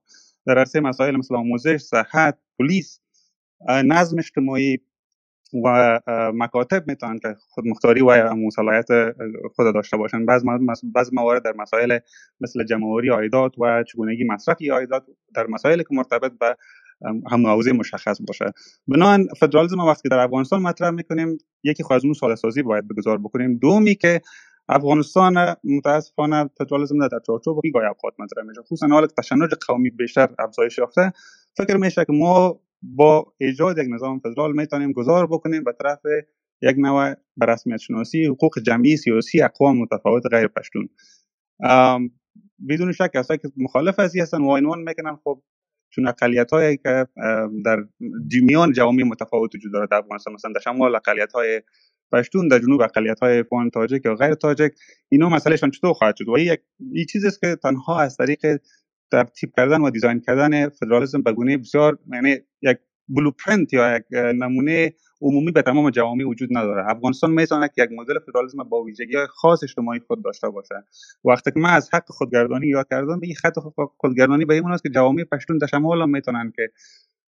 در عرصه مسائل مثل آموزش صحت پلیس نظم اجتماعی و مکاتب می‌تونن که خودمختاری و صلاحیت خود داشته باشن. بعض بعض موارد در مسائل مثل جمعوری آیدات و چگونگی مصرفی آیدات در مسائل که مرتبط به هم موضوع مشخص باشه. بنابراین فدرالیسم وقتی در افغانستان مطرح می‌کنیم یکی خواهد اون ساده سازی باید بگذار بکنیم. دومی که افغانستان متاسفانه فدرالیسم در چارچوب گاهی اوقات مطرح میشه. خصوصا حال تشنج قومی بیشتر افزایش یافته. فکر میشه که ما با ایجاد یک نظام فدرال می‌تونیم گذار بکنیم به طرف یک نوع به رسمیت شناسی حقوق جمعی سیاسی اقوام متفاوت غیر پشتون. بدون شک کسایی که مخالف از هستن و عنوان می‌کنن. خب چون اقلیت هایی که در میان جوامع متفاوت وجود داره در افغانستان مثلا در شمال اقلیت های پشتون در جنوب اقلیت های فان تاجک یا غیر تاجک اینا مسئلهشان چطور خواهد شد؟ و این چیزی است که تنها از طریق ترتیب کردن و دیزاین کردن فدرالیسم به گونه بسیار یعنی یک بلوپرنت یا یک نمونه عمومی به تمام جوامع وجود نداره. افغانستان می‌تونه که یک مدل فدرالیسم با ویژگی های خاص اجتماعی خود داشته باشه وقتی که من از حق خودگردانی یاد کردم این خط خودگردانی به این است که جوامع پشتون در شمال هم می‌تونن که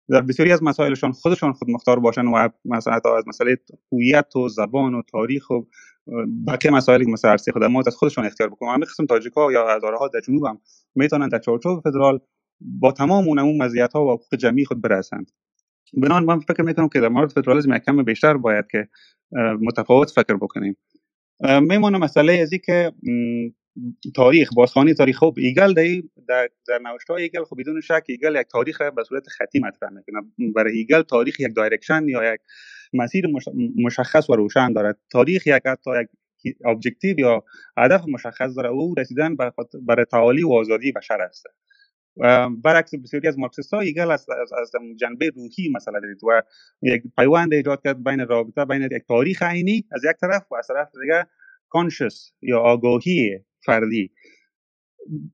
در بسیاری از مسائلشان خودشان خود مختار باشن و مثلا از مسئله هویت و زبان و تاریخ و بقیه مسائلی مثل عرصه خدمات از خودشان اختیار بکنن همین قسم تاجیک ها یا هزاره ها در جنوب هم می‌تونن در چارچوب فدرال با تمام اون اون مزیت ها و حقوق جمعی خود برسند. بنابراین من فکر می‌کنم که در مورد فدرالیسم کم بیشتر باید که متفاوت فکر بکنیم. میمونه مسئله ازی که تاریخ بازخوانی تاریخ. خب هگل در در, در های هگل خب بدون شک هگل یک تاریخ به صورت خطی مطرح می‌کنه. برای هگل تاریخ یک direction یا یک مسیر مشخص و روشن دارد. تاریخ یک حتی یک objective یا هدف مشخص داره. او رسیدن برای تعالی و آزادی بشر است. برعکس بسیاری از مارکسیست ها هگل از, از, از جنبه روحی مثلا دید و یک پیوند ایجاد کرد بین رابطه بین یک تاریخ عینی از یک طرف و از طرف دیگه conscious یا آگاهی فردی.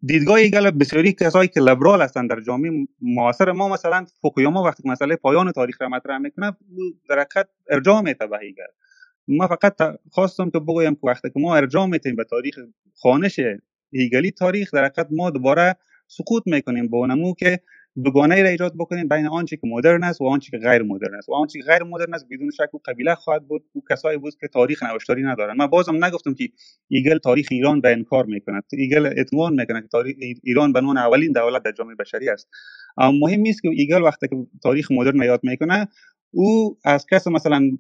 دیدگاه هیگل بسیاری کسایی که لیبرال هستند در جامعه معاصر ما مثلا فوکویاما وقتی مسئله پایان تاریخ را مطرح می‌کنه در حقیقت ارجاع میته به هیگل ما فقط خواستم که بگویم که وقتی که ما ارجاع میتیم به تاریخ خوانش هیگلی تاریخ در حقیقت ما دوباره سقوط می‌کنیم با نمو که دوگانه ای را ایجاد بکنیم بین آنچه که مدرن است و آنچه که غیر مدرن است. و آنچه که غیر مدرن است بدون شک و قبیله خواهد بود. و کسایی بود که تاریخ نوشتاری ندارن من بازم نگفتم که هیگل تاریخ ایران به انکار می‌کند. هیگل اعتماد می‌کنه که تاریخ ایران به اولین دولت در جامعه بشری است. مهم نیست که هیگل وقتی که تاریخ مدرن یاد می‌کنه او از کس مثلا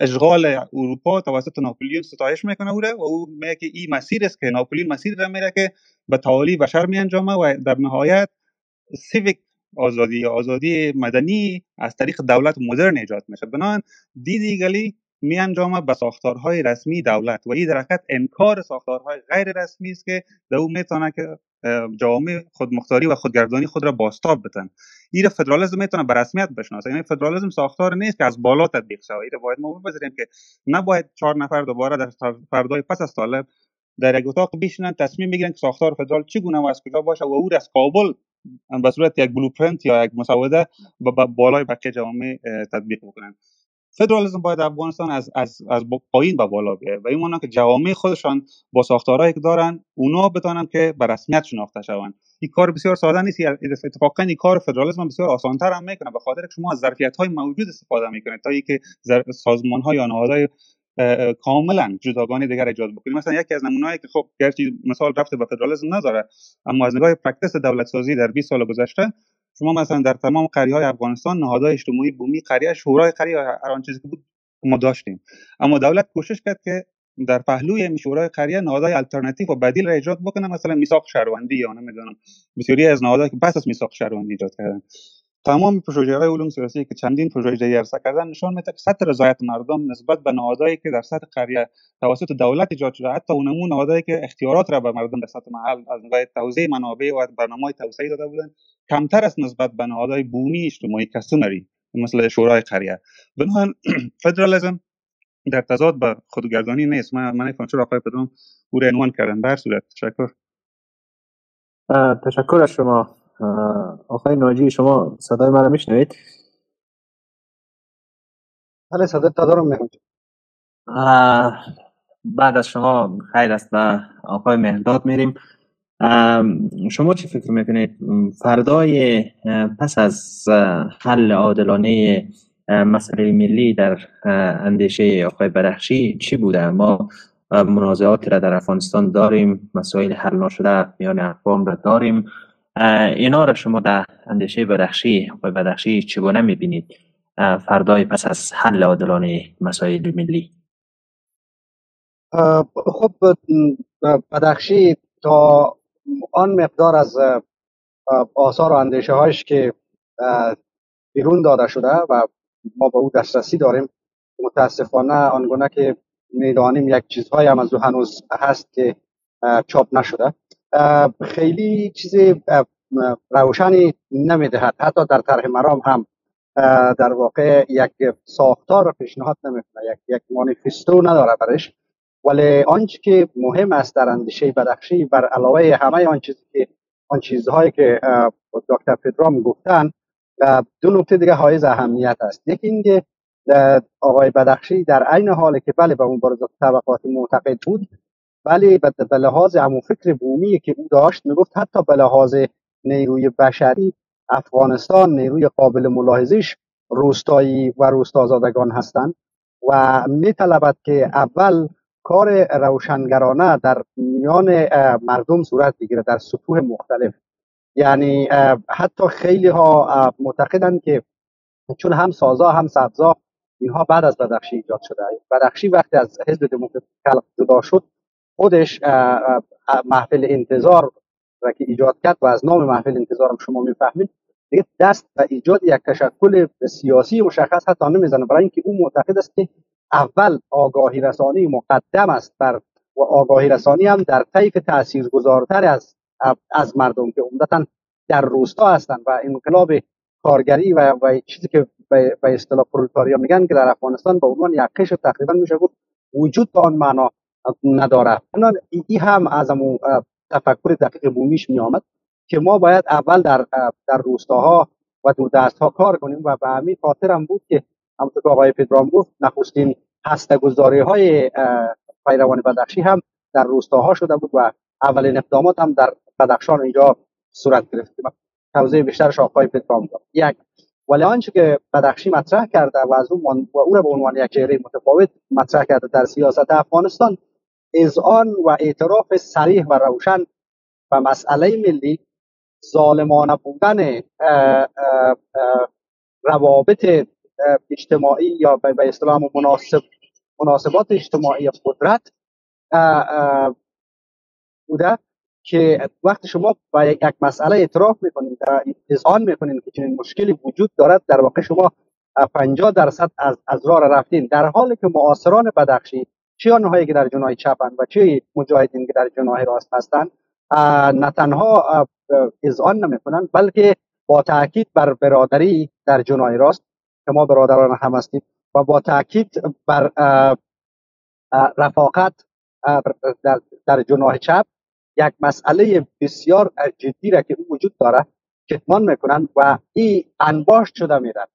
اشغال اروپا توسط ناپلیون ستایش می‌کنه او و او میگه که این مسیر است که ناپلیون مسیر را میره که به تعالی بشر می انجامه و در نهایت civic آزادی آزادی مدنی از طریق دولت مدرن ایجاد میشه بنابراین دیدی گلی می انجامه به ساختارهای رسمی دولت و این در حقیقت انکار ساختارهای غیر رسمی است که در او می‌تونه که جوامع خودمختاری و خودگردانی خود را باستاب بتن. این فدرالیسم می‌تونه به رسمیت بشناسه. یعنی فدرالیسم ساختار نیست که از بالا تطبیق شود. این باید ما بپذیریم که نباید چهار نفر دوباره در فردای پس از طالب در یک اتاق بشینن تصمیم بگیرن که ساختار فدرال چگونه و از کجا باشه و او از کابل به صورت یک بلوپرنت یا یک مسوده با بالای بقیه جوامع تطبیق بکنن. فدرالیسم باید افغانستان از از از پایین به بالا بیاره و این که جوامع خودشان با ساختارهایی که دارن اونا بتونن که به رسمیت شناخته شوند. این کار بسیار ساده نیست. اتفاقا این کار فدرالیسم بسیار آسانتر هم می‌کنه به خاطر شما از ظرفیت های موجود استفاده می‌کنید تا اینکه سازمان های یا نهادهای کاملا جداگانه دیگر ایجاد بکنیم. مثلا یکی از نمونه‌ای که خب گرچه مثال رفته به فدرالیسم نداره اما از نگاه پرکتس دولت سازی در 20 سال گذشته شما مثلا در تمام قریه های افغانستان نهادهای اجتماعی بومی قریه شورای قریه هر آن چیزی که بود ما داشتیم. اما دولت کوشش کرد که در پهلوی این شورای قریه نهادهای الटरनेटیو و بدیل را ایجاد بکنه مثلا میثاق شهروندی یا نمی‌دونم بسیاری از نهادهایی که پس از میثاق شهروندی ایجاد کردن. تمام پروژه های علوم سیاسی که چندین پروژه ارسا کردن نشان میده که سطح رضایت مردم نسبت به نهادهایی که در سطح قریه توسط دولت ایجاد شده حتی اونمون نهادهایی که اختیارات را به مردم در سطح محل از نگاه توزیع منابع و برنامه توسعه داده بودن کمتر است نسبت به نهادهای بومی اجتماعی کسومری مثل شورای قریه. بنابراین فدرالیسم در تضاد با خودگردانی نیست. من من چرا آقای پدرام او عنوان کردن بر صورت. تشکر. تشکر از شما. آقای ناجی شما صدای مرا میشنوید؟ بله صدای تا دارم بعد از شما خیر است به آقای مهداد میریم. شما چی فکر می‌کنید؟ فردای پس از حل عادلانه مسئله ملی در اندیشه آقای برخشی چی بوده؟ ما منازعاتی را در افغانستان داریم مسائل حل نشده میان اقوام را داریم. اینا را شما در اندیشه بدخشی آقای بدخشی چگونه می‌بینید؟ فردای پس از حل عادلانه مسائل ملی. خب بدخشی تا آن مقدار از آثار و اندیشه هایش که بیرون داده شده و ما به او دسترسی داریم متاسفانه آنگونه که می‌دانیم یک چیزهایی هم از هنوز هست که چاپ نشده. خیلی چیز روشنی نمی‌دهد. حتی در طرح مرام هم در واقع یک ساختار پیشنهاد نمی‌کنه. یک یک مانیفستو نداره برش. ولی آنچه که مهم است در اندیشه بدخشی بر علاوه همه آن چیزی که آن چیزهایی که دکتر پدرام گفتن دو نکته دیگه حائز اهمیت است. یکی اینکه آقای بدخشی در عین حالی که بله به مبارزات طبقات معتقد بود ولی به لحاظ همون فکر بومی که او داشت می‌گفت حتی به لحاظ نیروی بشری افغانستان نیروی قابل ملاحظش روستایی و روستازادگان هستند و میطلبد که اول کار روشنگرانه در میان مردم صورت بگیره در سطوح مختلف. یعنی حتی خیلی ها معتقدند که چون هم سازا هم سبزا اینها بعد از بدخشی ایجاد شده. بدخشی وقتی از حزب دموکراتیک جدا شد خودش محفل انتظار را که ایجاد کرد و از نام محفل انتظارم شما می‌فهمید دیگه دست و ایجاد یک تشکل سیاسی مشخص حتی نمی‌زنه برای اینکه او معتقد است که اول آگاهی رسانی مقدم است بر و آگاهی رسانی هم در طیف تاثیرگذارتر از از مردم که عمدتا در روستا هستند و انقلاب کارگری و, و چیزی که به اصطلاح پرولتاریا میگن که در افغانستان به عنوان یک قشر تقریبا میشه گفت وجود به آن معنا نداره این هم از امو تفکر دقیق بومیش می آمد که ما باید اول در در روستاها و دور دست ها کار کنیم و به همین خاطر هم بود که همونطور که آقای پدرام گفت نخستین هسته گذاری های پیروان بدخشی هم در روستاها شده بود و اولین اقدامات هم در بدخشان اینجا صورت گرفت توضیح بیشترش آقای پدرام داد یک ولی آنچه که بدخشی مطرح کرده و از اون و او را به عنوان یک چهره متفاوت مطرح کرده در سیاست افغانستان اذعان و اعتراف صریح و روشن و مسئله ملی ظالمانه بودن روابط اجتماعی یا به اصطلاح مناسب مناسبات اجتماعی قدرت بوده که وقتی شما با یک مسئله اعتراف می‌کنید اذعان می‌کنید که چنین مشکلی وجود دارد در واقع شما 50 درصد از از راه رفتین. در حالی که معاصران بدخشی چه آنهایی که در جناح چپند و چه مجاهدین که در جناح راست هستند نه تنها اذعان نمی‌کنند بلکه با تاکید بر برادری در جناح راست که ما برادران هم هستیم و با تاکید بر رفاقت در, جناح چپ یک مسئله بسیار جدی را که وجود داره کتمان می‌کنن و این انباشت شده میرن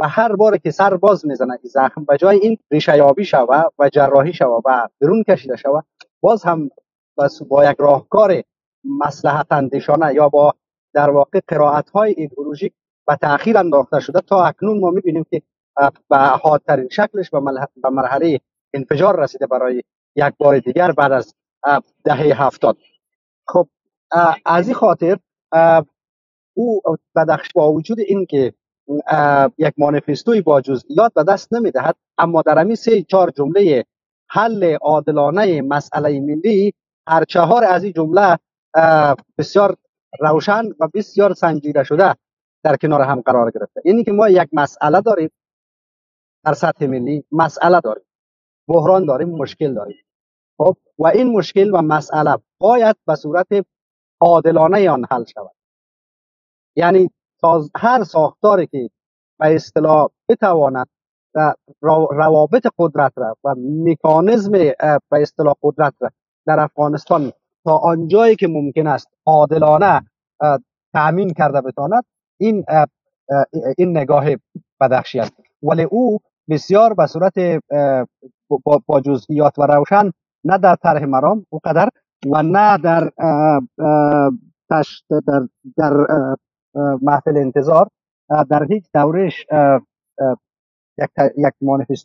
و هر بار که سر باز می‌زنه این زخم به جای این ریشه یابی شوه و جراحی شوه و درون کشیده شوه باز هم بس با یک راهکار مسلحت اندیشانه یا با در واقع قرائت های ایدئولوژیک و تاخیر انداخته شده تا اکنون ما می‌بینیم که به حادترین شکلش به مرحله انفجار رسیده برای یک بار دیگر بعد از دهه هفتاد. خب از این خاطر او بدخش با وجود اینکه یک مانیفستوی با جزئیات به دست نمی‌دهد. اما در همین سه چهار جمله حل عادلانه مسئله ملی هر چهار از این جمله بسیار روشن و بسیار سنجیده شده در کنار هم قرار گرفته. اینی که ما یک مسئله داریم در سطح ملی مسئله داریم. بحران داریم مشکل داریم. خب و این مشکل و مسئله باید به صورت عادلانه آن حل شود. یعنی هر ساختاری که به اصطلاح بتواند روابط قدرت را و مکانیزم به اصطلاح قدرت را در افغانستان تا آنجایی که ممکن است عادلانه تأمین کرده بتواند این این نگاه بدخشی است. ولی او بسیار به صورت با جزئیات و روشن نه در طرح مرام او قدر و نه در در در محفل انتظار. در هیچ دورش یک یک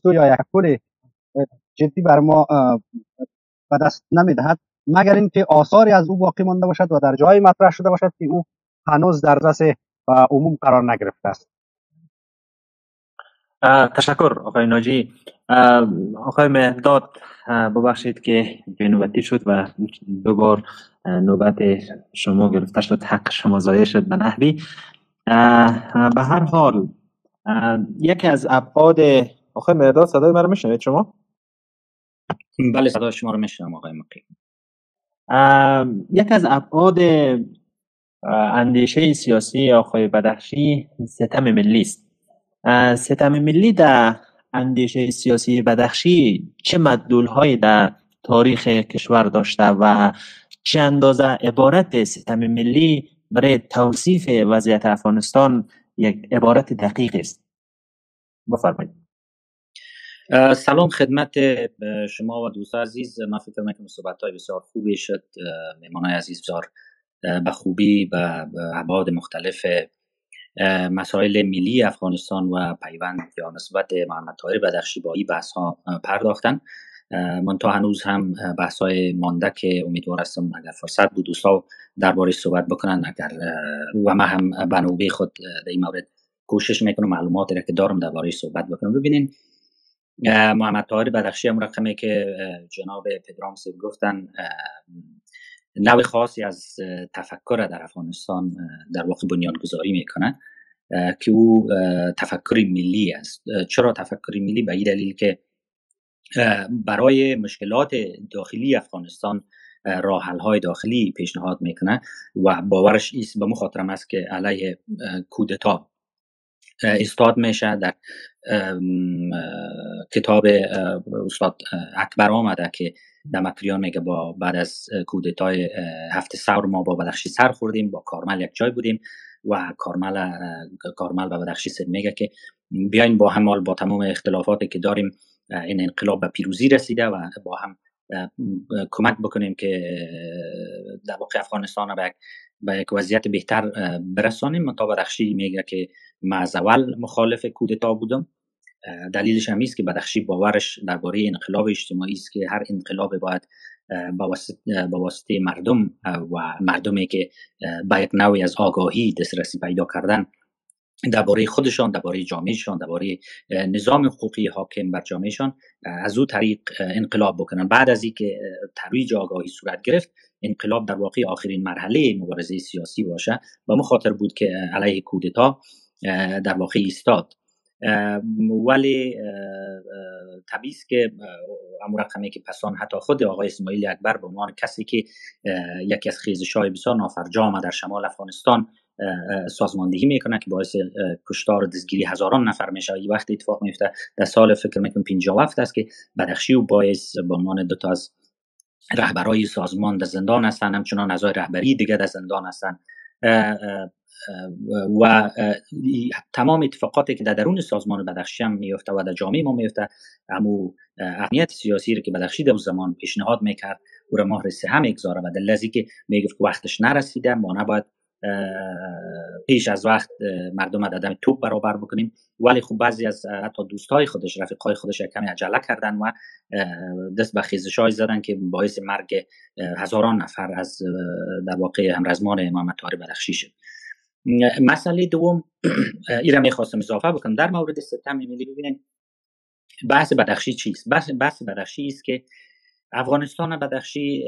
یا یک پل جدی بر ما به دست نمی‌دهد. مگر اینکه آثاری از او باقی مانده باشد و در جای مطرح شده باشد که او هنوز در دست عموم قرار نگرفته است. تشکر آقای ناجی. آقای مهداد ببخشید که نوبتی شد و دو بار نوبت شما گرفته شد حق شما ضایع شد به نحوی. به هر حال یکی از ابعاد آقای مهداد صدای مرا میشنوید شما؟ بله صدای شما رو میشنم آقای مقیم. یک از ابعاد اندیشه سیاسی آقای بدخشی ستم ملی است. ستم ملی در اندیشه سیاسی بدخشی چه مدلول در تاریخ کشور داشته و چه اندازه عبارت ستم ملی برای توصیف وضعیت افغانستان یک عبارت دقیق است. بفرمایید. سلام خدمت شما و دوست عزیز. من فکر می‌کنم صحبت های بسیار خوبی شد. مهمان عزیز بسیار به خوبی به ابعاد مختلف مسائل ملی افغانستان و پیوند یا نسبت محمد طاهر بدخشی با بحث ها پرداختن. من تا هنوز هم بحث های مانده که امیدوار هستم اگر فرصت بود دوستا درباره صحبت بکنن اگر و من هم به خود در این مورد کوشش می‌کنم معلوماتی را که دارم درباره صحبت بکنم. ببینین محمد طاهر بدخشی هم رقمی که جناب پدرام سید گفتن نوع خاصی از تفکر در افغانستان در واقع بنیانگذاری می‌کنه که او تفکر ملی است. چرا تفکر ملی؟ به این دلیل که برای مشکلات داخلی افغانستان راحل های داخلی پیشنهاد می‌کنه و باورش ایست به مخاطرم است که علیه کودتا. استاد میشه در کتاب استاد اکبر آمده که دمکریان میگه با بعد از کودتای هفته سور ما با بدخشی سر خوردیم با کارمل یک جای بودیم و کارمل کارمل و بدخشی سر میگه که بیاین با هم با تمام اختلافاتی که داریم این انقلاب به پیروزی رسیده و با هم کمک بکنیم که در واقع افغانستان به به یک وضعیت بهتر برسانیم. منتها بدخشی میگه که من از اول مخالف کودتا بودم. دلیلش هم است که بدخشی باورش درباره انقلاب اجتماعی است که هر انقلاب باید با واسطه, مردم و مردمی که با یک نوعی از آگاهی دسترسی پیدا کردن درباره خودشان درباره جامعهشان درباره نظام حقوقی حاکم بر جامعهشان از او طریق انقلاب بکنن. بعد از اینکه ترویج آگاهی صورت گرفت انقلاب در واقع آخرین مرحله مبارزه سیاسی باشه و مخاطر بود که علیه کودتا در واقع ایستاد. ولی طبیعی که امور رقمی که پسان حتی خود آقای اسماعیل اکبر به عنوان کسی که یکی از خیزش های بسیار نافرجام در شمال افغانستان سازماندهی می‌کنه که باعث کشتار و دستگیری هزاران نفر میشه. این وقت اتفاق میفته در سال فکر می‌کنم 57 است که بدخشی و باعث به عنوان دو تا از رهبرای سازمان در زندان هستن. همچنان اعضای رهبری دیگه در زندان هستن. و تمام اتفاقاتی که در درون سازمان بدخشی هم میفته و در جامعه ما میفته امو اهمیت سیاسی رو که بدخشی در زمان پیشنهاد می‌کرد او را مهر سه هم و دلزی که می‌گفت که وقتش نرسیده ما نباید پیش از وقت مردم عدم توپ برابر بکنیم. ولی خب بعضی از حتی دوستای خودش رفیقای خودش کمی عجله کردن و دست به خیزش های زدن که باعث مرگ هزاران نفر از در واقع همرزمان محمد طاهر بدخشی شد. مسئله دوم ایرا می‌خواستم اضافه بکنم. در مورد ستم ملی ببینید بحث بدخشی چیست؟ بحث بدخشی است که افغانستان بدخشی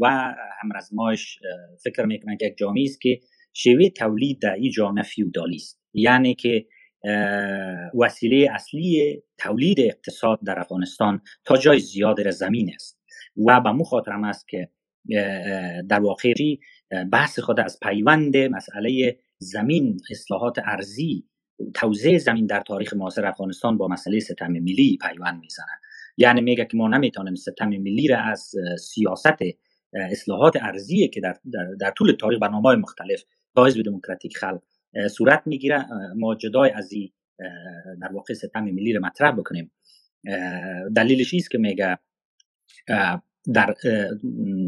و همرزمایش فکر می‌کنن که یک جامعه است که شیوه تولید در این جامعه فیودالی است. یعنی که وسیله اصلی تولید اقتصاد در افغانستان تا جای زیاد زمین است. و به مو خاطرم است که در واقع بحث خود از پیوند مسئله زمین اصلاحات ارزی توزیع زمین در تاریخ معاصر افغانستان با مسئله ستم ملی پیوند می‌زنه یعنی میگه که ما نمی‌تونیم ستم ملی را از سیاست اصلاحات ارزی که در, در, در طول تاریخ برنامه مختلف با حزب دموکراتیک خلق صورت می‌گیره ما جدای از این در واقع ستم ملی را مطرح بکنیم. دلیلش است که میگه در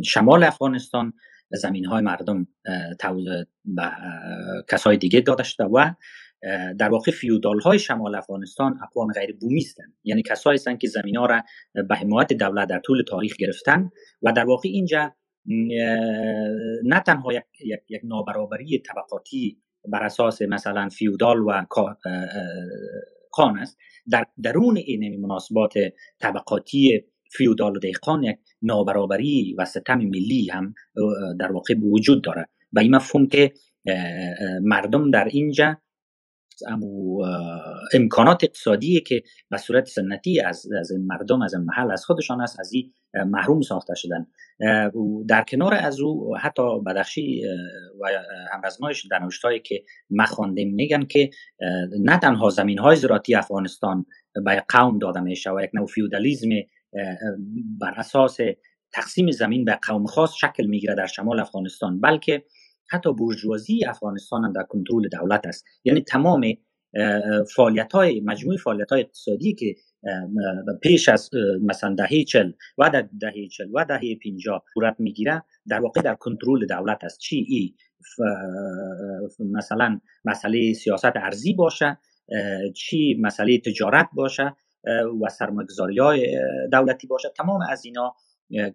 شمال افغانستان زمین های مردم به کسای دیگه داده شده و در واقع فیودال های شمال افغانستان اقوام غیر بومی هستند یعنی کسایی هستند که زمین ها را به حمایت دولت در طول تاریخ گرفتن و در واقع اینجا نه تنها یک, یک،, یک نابرابری طبقاتی بر اساس مثلا فیودال و خان است در درون این مناسبات طبقاتی فیودال و دهقان یک نابرابری و ستم ملی هم در واقع وجود داره. به این مفهوم که مردم در اینجا امو امکانات اقتصادی که به صورت سنتی از, از مردم از محل از خودشان است از این محروم ساخته شدن. در کنار از او حتی بدخشی و همرزمایش در نوشتهایی که ما خواندیم میگن که نه تنها زمین های زراعتی افغانستان به قوم داده میشه و یک نوع فیودالیزم بر اساس تقسیم زمین به قوم خاص شکل می‌گیره در شمال افغانستان بلکه حتی بورژوازی افغانستان هم در کنترل دولت است. یعنی تمام فعالیت های مجموعه فعالیت های اقتصادی که پیش از مثلا دهه چل و در دهه چل و دهه پینجا صورت می‌گیره در واقع در کنترل دولت است. چی؟ ای مثلا مسئله سیاست ارزی باشه چی؟ مسئله تجارت باشه و سرمایه‌گذاری های دولتی باشه. تمام از اینا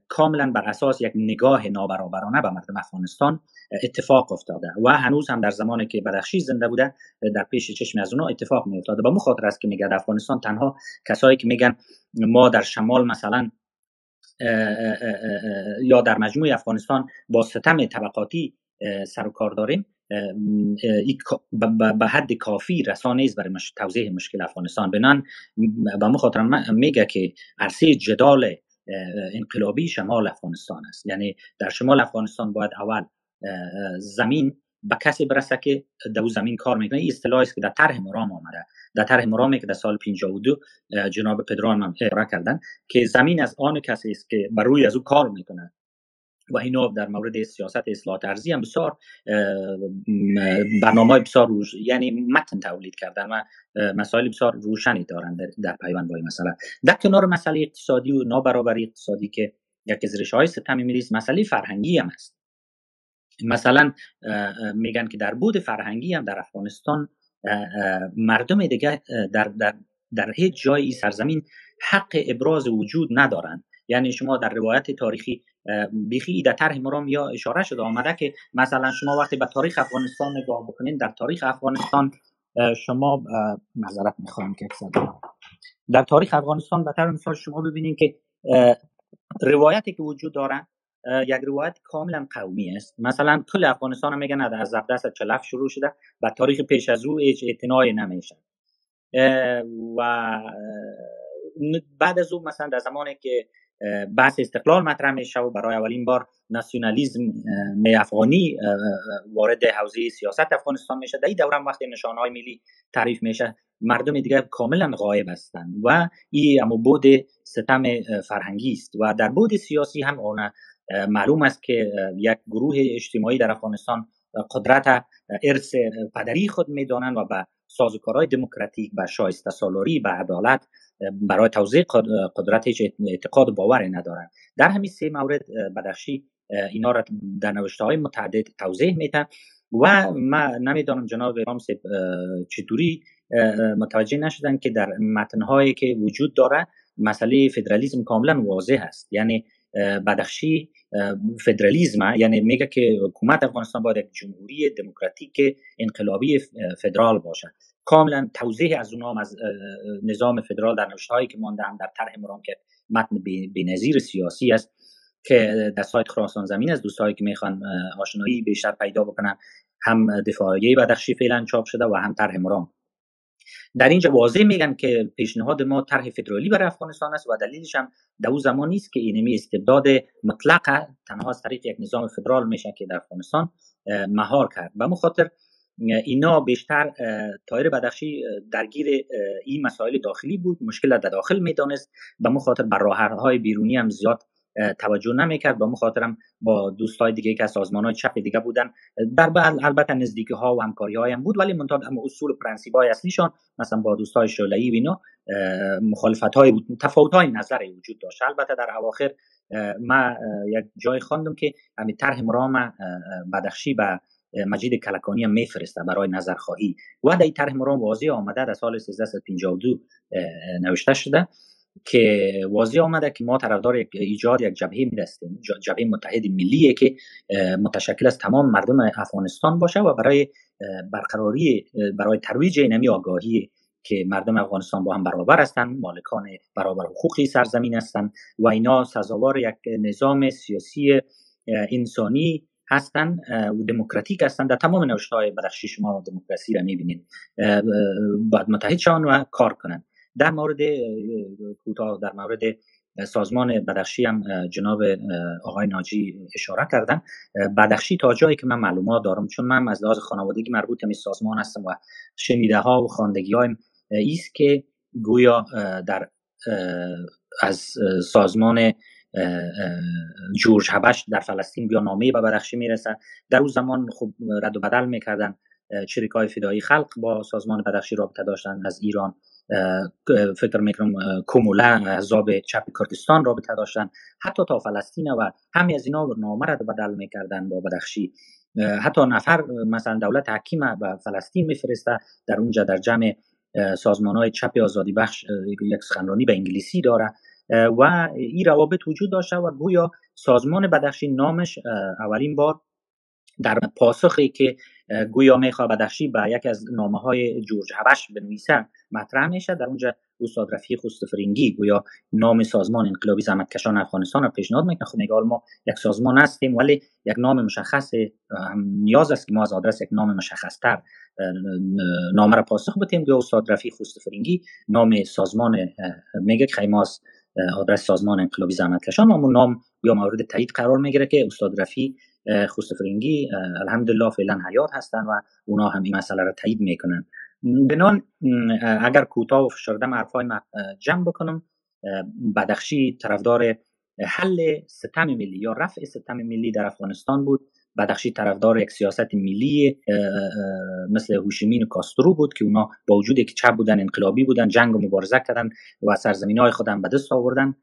کاملا بر اساس یک نگاه نابرابرانه به مردم افغانستان اتفاق افتاده و هنوز هم در زمانی که بدخشی زنده بوده در پیش چشم از اونها اتفاق می افتاده به مخاطر است که میگه افغانستان تنها کسایی که میگن ما در شمال مثلا یا در مجموع افغانستان با ستم طبقاتی سر و کار داریم به حد کافی رسانه است برای توضیح مشکل افغانستان. بنان به مخاطر میگه که عرصه جدال انقلابی شمال افغانستان است. یعنی در شمال افغانستان باید اول زمین به کسی برسه که در زمین کار می‌کنه. این اصطلاحی است که در طرح مرام آمده. در طرح مرامی که در سال 52 جناب پدران من کردن که زمین از آن کسی است که بر روی از او کار می‌کنه. و اینا در مورد سیاست اصلاحات ارزی هم بسیار برنامه بسیار روش یعنی متن تولید کردن و مسائل بسیار روشنی دارن در, پیوند با این مسئله. در کنار مسئله اقتصادی و نابرابری اقتصادی که یک از های ستم میریز مسئله فرهنگی هم است مثلا میگن که در بود فرهنگی هم در افغانستان مردم دیگه در, در, در هیچ جایی سرزمین حق ابراز وجود ندارند یعنی شما در روایت تاریخی بیخی در طرح مرام یا اشاره شده آمده که مثلا شما وقتی به تاریخ افغانستان نگاه بکنین در تاریخ افغانستان شما نظرت می‌خوایم که در تاریخ افغانستان به طور مثال شما ببینید که روایتی که وجود دارن یک روایت کاملا قومی است. مثلا کل افغانستان میگن از زبدست چلف شروع شده و تاریخ پیش از او هیچ اعتنایی نمیشه و بعد از او مثلا در زمانی که بحث استقلال مطرح میشه و برای اولین بار ناسیونالیزم افغانی وارد حوزه سیاست افغانستان میشه. در این دوره وقتی نشانه های ملی تعریف میشه مردم دیگه کاملا غایب هستند و این اما بود ستم فرهنگی است و در بود سیاسی هم اون معلوم است که یک گروه اجتماعی در افغانستان قدرت ارث پدری خود می‌دانند و به سازوکارهای دموکراتیک به شایسته سالاری به عدالت برای توضیح قدرت هیچ اعتقاد و باوری ندارند در همین سه مورد بدخشی اینا را در نوشته های متعدد توضیح میده و ما نمی‌دانم جناب رامس چطوری متوجه نشدن که در متنهایی که وجود داره مسئله فدرالیزم کاملا واضح است. یعنی بدخشی فدرالیزم یعنی میگه که حکومت افغانستان باید یک جمهوری دموکراتیک انقلابی فدرال باشه. کاملا توضیح از اونها از نظام فدرال در نوشته هایی که مانده هم در طرح مرام که متن بینظیر سیاسی است که در سایت خراسان زمین از دوستایی که می‌خوان آشنایی بیشتر پیدا بکنن هم دفاعیه بدخشی فعلا چاپ شده و هم طرح مرام. در اینجا واضح میگن که پیشنهاد ما طرح فدرالی برای افغانستان است و دلیلش هم در اون زمان نیست که اینمی استبداد مطلق تنها از طریق یک نظام فدرال میشه که در افغانستان مهار کرد. و مخاطر اینا بیشتر تایر بدخشی درگیر این مسائل داخلی بود. مشکل در داخل می‌دانست. به مخاطر بر های بیرونی هم زیاد توجه نمی‌کرد. با مخاطرم با دوستای دیگه که از سازمان های چپ دیگه بودن در البته نزدیکی ها و همکاری های هم بود ولی منتها اصول پرنسیب های اصلیشان مثلا با دوستای شعله‌ای و اینا مخالفت های بود. تفاوت های نظری وجود داشت. البته در اواخر ما یک جای خواندم که همین طرح مرام بدخشی به مجید کلکانی هم میفرسته برای نظرخواهی. و در طرح مرام واضح آمده در سال 1352 نوشته شده که واضح آمده که ما طرفدار ایجاد یک جبهه میرستیم جبهه متحد ملیه که متشکل از تمام مردم افغانستان باشه و برای برقراری برای ترویج اینمی آگاهی که مردم افغانستان با هم برابر هستند مالکان برابر حقوقی سرزمین هستند و اینا سزاوار یک نظام سیاسی انسانی هستند و دموکراتیک هستند در تمام نوشته های بدخشی شما دموکراسی را می‌بینید. باید متحد شان و کار کنند. در مورد کوتاه در مورد سازمان بدخشی هم جناب آقای ناجی اشاره کردن. بدخشی تا جایی که من معلومات دارم چون من از لحاظ خانوادگی مربوط به سازمان هستم و شنیده ها و خواندگی های ایست که گویا در از سازمان جورج هبش در فلسطین بیا نامه به بدخشی می‌رسه. در اون زمان خب رد و بدل می‌کردن چریک های فدایی خلق با سازمان بدخشی رابطه داشتن. از ایران فکر می‌کنم کومولا احزاب چپ کردستان رابطه داشتن. حتی تا فلسطین و همه از اینا نامه را بدل می‌کردن با بدخشی. حتی نفر مثلا دولت حکیم به فلسطین میفرسته. در اونجا در جمع سازمان های چپ آزادی بخش یک سخنرانی به انگلیسی داره. و این روابط وجود داشته و گویا سازمان بدخشی نامش اولین بار در پاسخی که گویا می‌خواه بدخشی به یک از نامه های جورج هبش بنویسه مطرح میشه. در اونجا استاد رفیق خوستفرینگی گویا نام سازمان انقلابی زحمتکشان افغانستان رو پیشنهاد می‌کنه. خب میگه ما یک سازمان هستیم ولی یک نام مشخص نیاز است که ما از آدرس یک نام مشخص تر نامه را پاسخ بدیم گویا استاد رفیق خوستفرینگی نام سازمان میگه که خیماس آدرس سازمان انقلابی زحمتکشان و نام یا مورد تایید قرار می‌گیره که استاد رفیق خوستفرینگی الحمدلله فعلا حیات هستن و اونا هم این مسئله را تایید می‌کنن. بنان اگر کوتاه و فشرده حرفای جمع بکنم. بدخشی طرفدار حل ستم ملی یا رفع ستم ملی در افغانستان بود. بدخشی طرفدار یک سیاست ملی مثل هوشیمین و کاسترو بود که اونا با وجود که چپ بودن انقلابی بودن جنگ و مبارزه کردن و سرزمین های خودم به دست آوردن.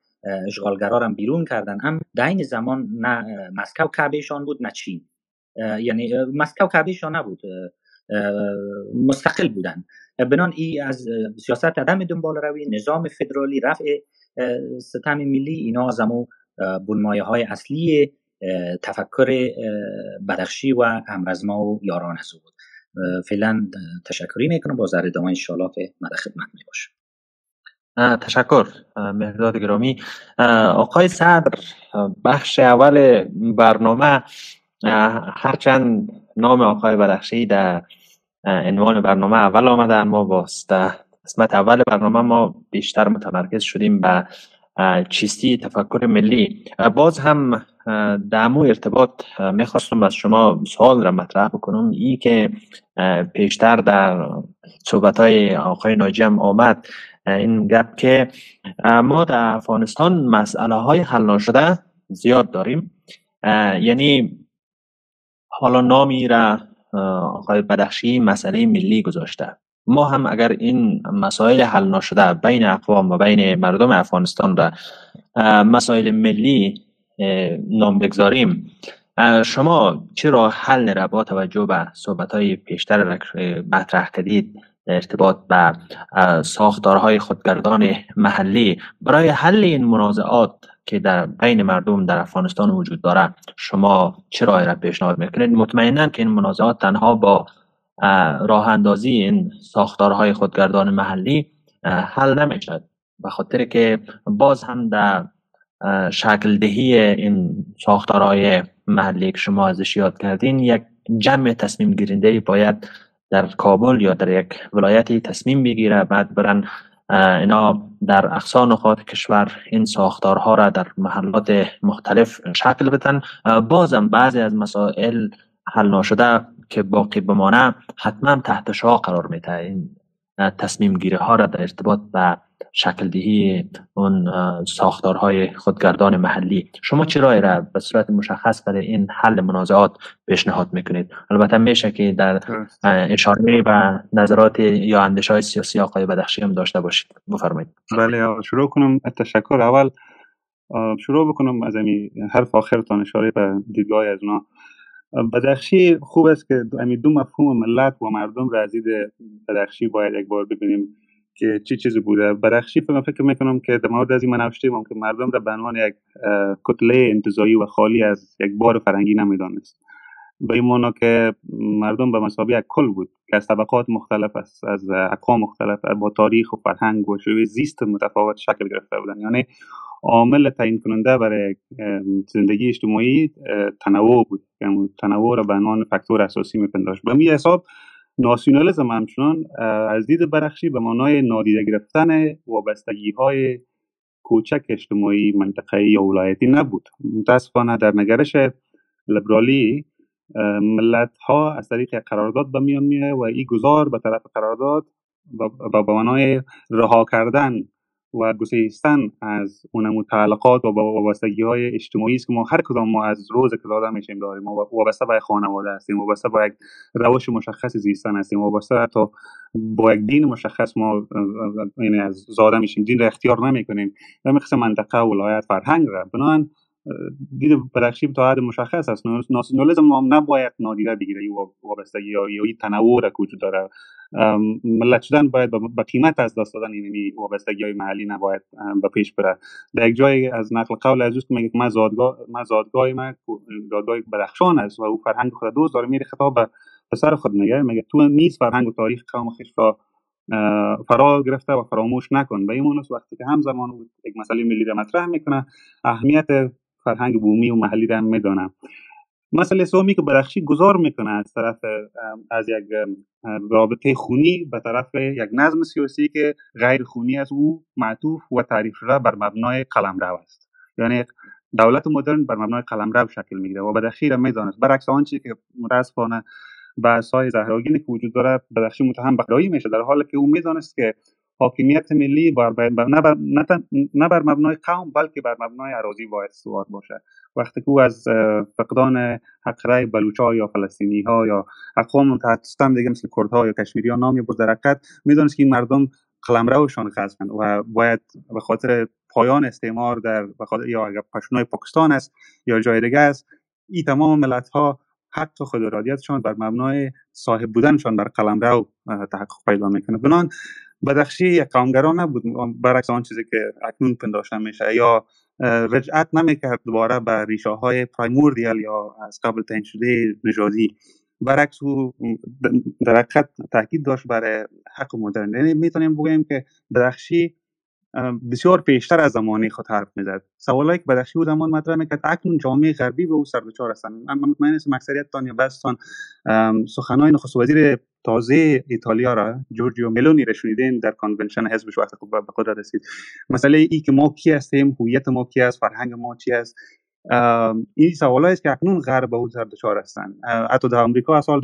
اشغالگرا هم بیرون کردن. هم در این زمان نه مسکو کعبهشان بود نه چین. یعنی مسکو کعبهشان نبود. مستقل بودن. بنان ای از سیاست عدم دنبال روی نظام فدرالی رفع ستم ملی اینا از امو بنمایه های اصلی تفکر بدخشی و همرزما و یاران از بود فعلا تشکری می‌کنم. با ذره ادامه انشاءالله که مد خدمت می تشکر مهداد گرامی. آقای صدر بخش اول برنامه هرچند نام آقای بدخشی در عنوان برنامه اول آمده اما باز قسمت اول برنامه ما بیشتر متمرکز شدیم به چیستی تفکر ملی. باز هم دمو ارتباط می‌خواستم از شما سوال را مطرح بکنم. ای که پیشتر در صحبت های آقای ناجی هم آمد این گپ که ما در افغانستان مسئله های حل نشده زیاد داریم. یعنی حالا نامی را آقای بدخشی مسئله ملی گذاشته. ما هم اگر این مسائل حل نشده بین اقوام و بین مردم افغانستان را مسائل ملی نام بگذاریم شما چرا حل را با توجه به صحبت های پیشتر مطرح کردید ارتباط به ساختارهای خودگردان محلی برای حل این منازعات که در بین مردم در افغانستان وجود داره شما چه راه را پیشنهاد می‌کنید؟ مطمئنا که این منازعات تنها با راه اندازی این ساختارهای خودگردان محلی حل نمی‌شد. به خاطر که باز هم در شکل دهی این ساختارهای محلی که شما ازش یاد کردین یک جمع تصمیم گیرنده باید در کابل یا در یک ولایتی تصمیم بگیره. بعد برن اینا در اقصا نقاط کشور این ساختارها را در محلات مختلف شکل بدن. بازم بعضی از مسائل حل نشده. که باقی بمانه حتما تحت شاه قرار میده این تصمیم گیری ها را در ارتباط به شکل دهی اون ساختارهای خودگردان محلی. شما چه رای را به صورت مشخص برای این حل منازعات پیشنهاد می‌کنید؟ البته میشه که در اشاره و نظرات یا اندیش های سیاسی آقای بدخشی هم داشته باشید. بفرمایید. بله شروع کنم. تشکر. اول شروع بکنم از این حرف آخرتان اشاره به دیدگاه از اونا. بدخشی خوب است که امی دو مفهوم ملت و مردم را از بدخشی باید یک بار ببینیم که چی چیزی بوده. بدخشی فکر فکر می‌کنم که در مورد از این من که مردم را به عنوان یک کتله انتظایی و خالی از یک بار فرنگی نمی‌دانست. به این معنا که مردم به مسابقه یک کل بود که از طبقات مختلف است از اقوام مختلف با تاریخ و فرهنگ و شوی زیست متفاوت شکل گرفته بودن. یعنی عامل تعیین کننده برای زندگی اجتماعی تنوع بود. یعنی تنوع را به عنوان فاکتور اساسی میپنداشت. به می حساب ناسیونالیسم همچنان از دید برخشی به معنای نادیده گرفتن وابستگی های کوچک اجتماعی منطقه‌ای یا ولایتی نبود. متاسفانه در نگرش لیبرالی ملت ها از طریق قرارداد به میان میه و این گذار به طرف قرارداد و به معنای رها کردن و گسیستن از اون متعلقات و وابستگی های اجتماعی است که ما هر کدام ما از روز که زاده میشیم داریم. ما وابسته به خانواده هستیم وابسته با یک روش مشخص زیستن هستیم وابسته حتی با یک دین مشخص ما یعنی از زاده میشیم. دین را اختیار نمی‌کنیم. و قسم منطقه ولایت فرهنگ را. بنابراین دید بدخشی تا حد مشخص است. ناسیونالیسم هم نباید نادیده بگیره وابستگی یا این تنوع را وجود داره. ملت شدن باید با قیمت از دست دادن این وابستگی های محلی نباید به پیش بره. در یک جای از نقل قول از دوست میگه که من زادگاه من زادگاه بدخشان است و او فرهنگ خود دوست داره میره خطاب به پسر خود میگه. میگه تو نیست فرهنگ و تاریخ قوم خیش فرا گرفته و فراموش نکن. به این وقتی که همزمان یک مسئله ملی را مطرح می‌کنه اهمیت فرهنگ بومی و محلی را میدانه مسئله سومی که بدخشی گذار می‌کنه از طرف از یک رابطه خونی به طرف یک نظم سیاسی که غیر خونی از او معطوف و تعریف شده بر مبنای قلمرو است. یعنی دولت مدرن بر مبنای قلمرو شکل می‌گیره و بدخشی را می‌دانست. برعکس آنچه که متاسفانه بحث زهراگینی که وجود داره بدخشی متهم به میشه در حالی که او می‌دانست که حاکمیت ملی بر نه, بر نه بر مبنای قوم بلکه بر مبنای اراضی باید استوار باشه. وقتی که او از فقدان حق رای بلوچ یا فلسطینی ها یا اقوام متحدستان دیگه مثل کردها یا کشمیری ها نامی می‌دونست که این مردم قلمروشان خزمند و باید به خاطر پایان استعمار در بخاطر یا اگر پشنای پاکستان است یا جای دیگه است این تمام ملت ها حتی خود ارادیتشان بر مبنای صاحب بودنشان بر قلمرو تحقق پیدا می‌کنه. بنان بدخشی یک قومگرا نبود. برعکس آن چیزی که اکنون پنداشته میشه. یا رجعت نمی‌کرد دوباره به ریشه های پرایموردیال یا از قبل تعیین شده نژادی. برعکس او در حقیقت تاکید داشت برای حق مدرن. یعنی می‌تونیم بگوییم که بدخشی بسیار پیشتر از زمانه خود حرف می‌زد. سوالایی که بدخشی او زمان مطرح می‌کرد اکنون جامعه غربی به او سر دچار هستند من هستم اکثریتتان یا بعضتان سخنهای نخست وزیر تازه ایتالیا را جورجیو ملونی را شنیدین در کنونشن حزبش وقتی به قدرت رسید. مسئله ای که ما کی هستیم هویت ما کی است فرهنگ ما چی است این سوال است که اکنون غرب به او سر دچار هستند حتی در آمریکا از سال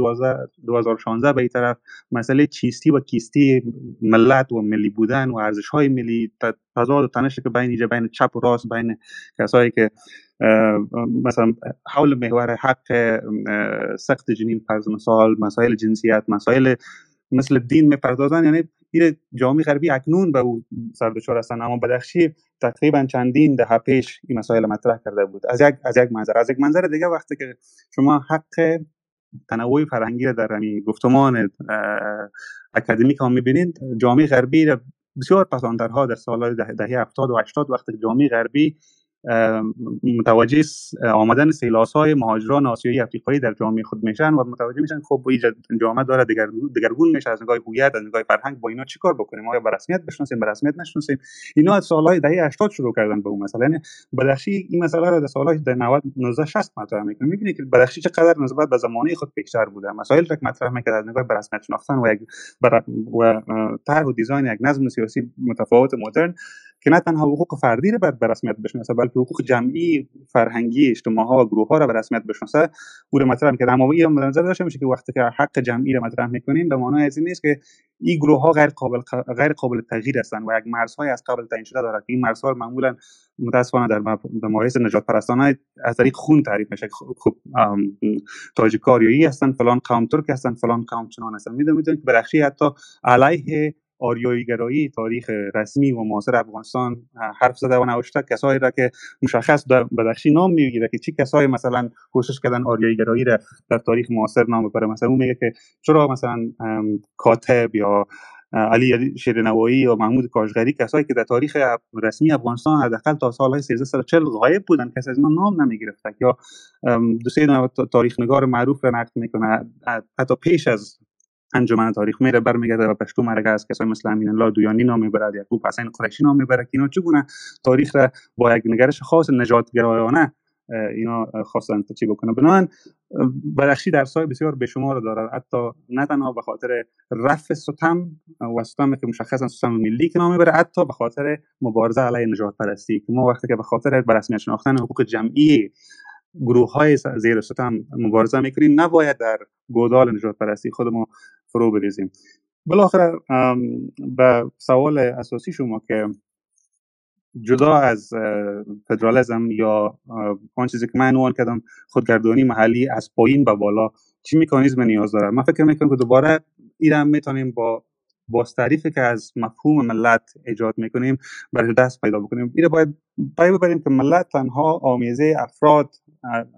2016 به این طرف مسئله چیستی و کیستی ملت و ملی بودن و ارزش های ملی تضاد و تنش که بین بین چپ و راست بین کسایی که مثلا حول محور حق سخت جنین فرض مثال مسائل جنسیت مسائل مثل دین می‌پردازن یعنی این جامعه غربی اکنون به او سر دچار هستن. اما بدخشی تقریبا چندین دهه پیش این مسائل مطرح کرده بود. از یک از یک منظر. از یک منظر دیگه وقتی که شما حق تنوع فرهنگی را در گفتمان اکادمیک هم می‌بینید جامعه غربی بسیار پساندرها در سالهای دهه 70 و 80 وقتی جامعه غربی متوجه آمدن سیلاس های مهاجران آسیایی افریقایی در جامعه خود میشن و متوجه میشن خب این جامعه داره دگرگون میشه از نگاه هویت از نگاه فرهنگ با اینا چیکار بکنیم؟ آیا به رسمیت بشناسیم؟ به رسمیت نشناسیم؟ اینا از سالهای دهه 80 شروع کردن به اون مسئله. یعنی بدخشی این مسئله رو در سالهای 90 1960 مطرح می‌کنه. می‌بینید که بدخشی چقدر نسبت به زمانه خود پیشتر بوده. مسائل را مطرح می‌کرد از نگاه به رسمیت شناختن و یک و طرح و دیزاین یک نظم سیاسی متفاوت مدرن. که نه تنها حقوق فردی رو باید به رسمیت بشناسه بلکه حقوق جمعی فرهنگی اجتماع ها و گروه ها رو به رسمیت بشناسه. او رو مطرح می‌کنه اما این نظر داشته میشه که وقتی که حق جمعی رو مطرح می‌کنیم به معنای از این نیست که این گروه ها غیر قابل غیر قابل تغییر هستند و یک مرزهای از قبل تعیین شده دارد. این مرزها معمولا متاسفانه در مباحث نجات پرستانه از طریق خون تعریف میشه. خب تاجیک هستن فلان قوم ترک هستن فلان قوم چنان هستن. می‌دونید که برخشی حتی علیه آریایی گرایی تاریخ رسمی و معاصر افغانستان حرف زده و نوشته کسایی را که مشخص بدخشی نام می‌گیره که چی کسایی مثلا کوشش کردن آریایی گرایی را در تاریخ معاصر نام ببره. مثلا اون میگه که چرا مثلا کاتب یا علی شیرنوایی یا محمود کاشغری کسایی که در تاریخ رسمی افغانستان حداقل تا سالهای 1340 غایب بودن کسی از ما نام نمی‌گرفت یا دو سه تاریخ نگار معروف را نقد می‌کنه حتی پیش از انجمن تاریخ میره برمیگرده و پشتو مرگ از کسای مثل امین الله دویانی نام می‌برد یعقوب حسین قریشی نام می‌بره که اینا چگونه تاریخ را با یک نگرش خاص نجاتگرایانه اینا خواستن چی بکنه. بنابراین بدخشی در سای بسیار بشمار داره حتی نه تنها به خاطر رفع ستم و ستم که مشخصا ستم ملی که نام می‌بره حتی به خاطر مبارزه علیه نجات پرستی که ما وقتی که به خاطر به رسمیت شناختن حقوق جمعی گروه های زیر ستم مبارزه می‌کنیم نباید در گودال نجات پرستی خودمون فرو بریزیم. بالاخره به سوال اساسی شما که جدا از فدرالیزم یا آن چیزی که من عنوان کردم خودگردانی محلی از پایین به بالا چی میکانیزم نیاز داره؟ من فکر می‌کنم که دوباره ایران می‌تونیم با باز تعریفی که از مفهوم ملت ایجاد می‌کنیم برای دست پیدا بکنیم. این باید پای ببریم که ملت تنها آمیزه افراد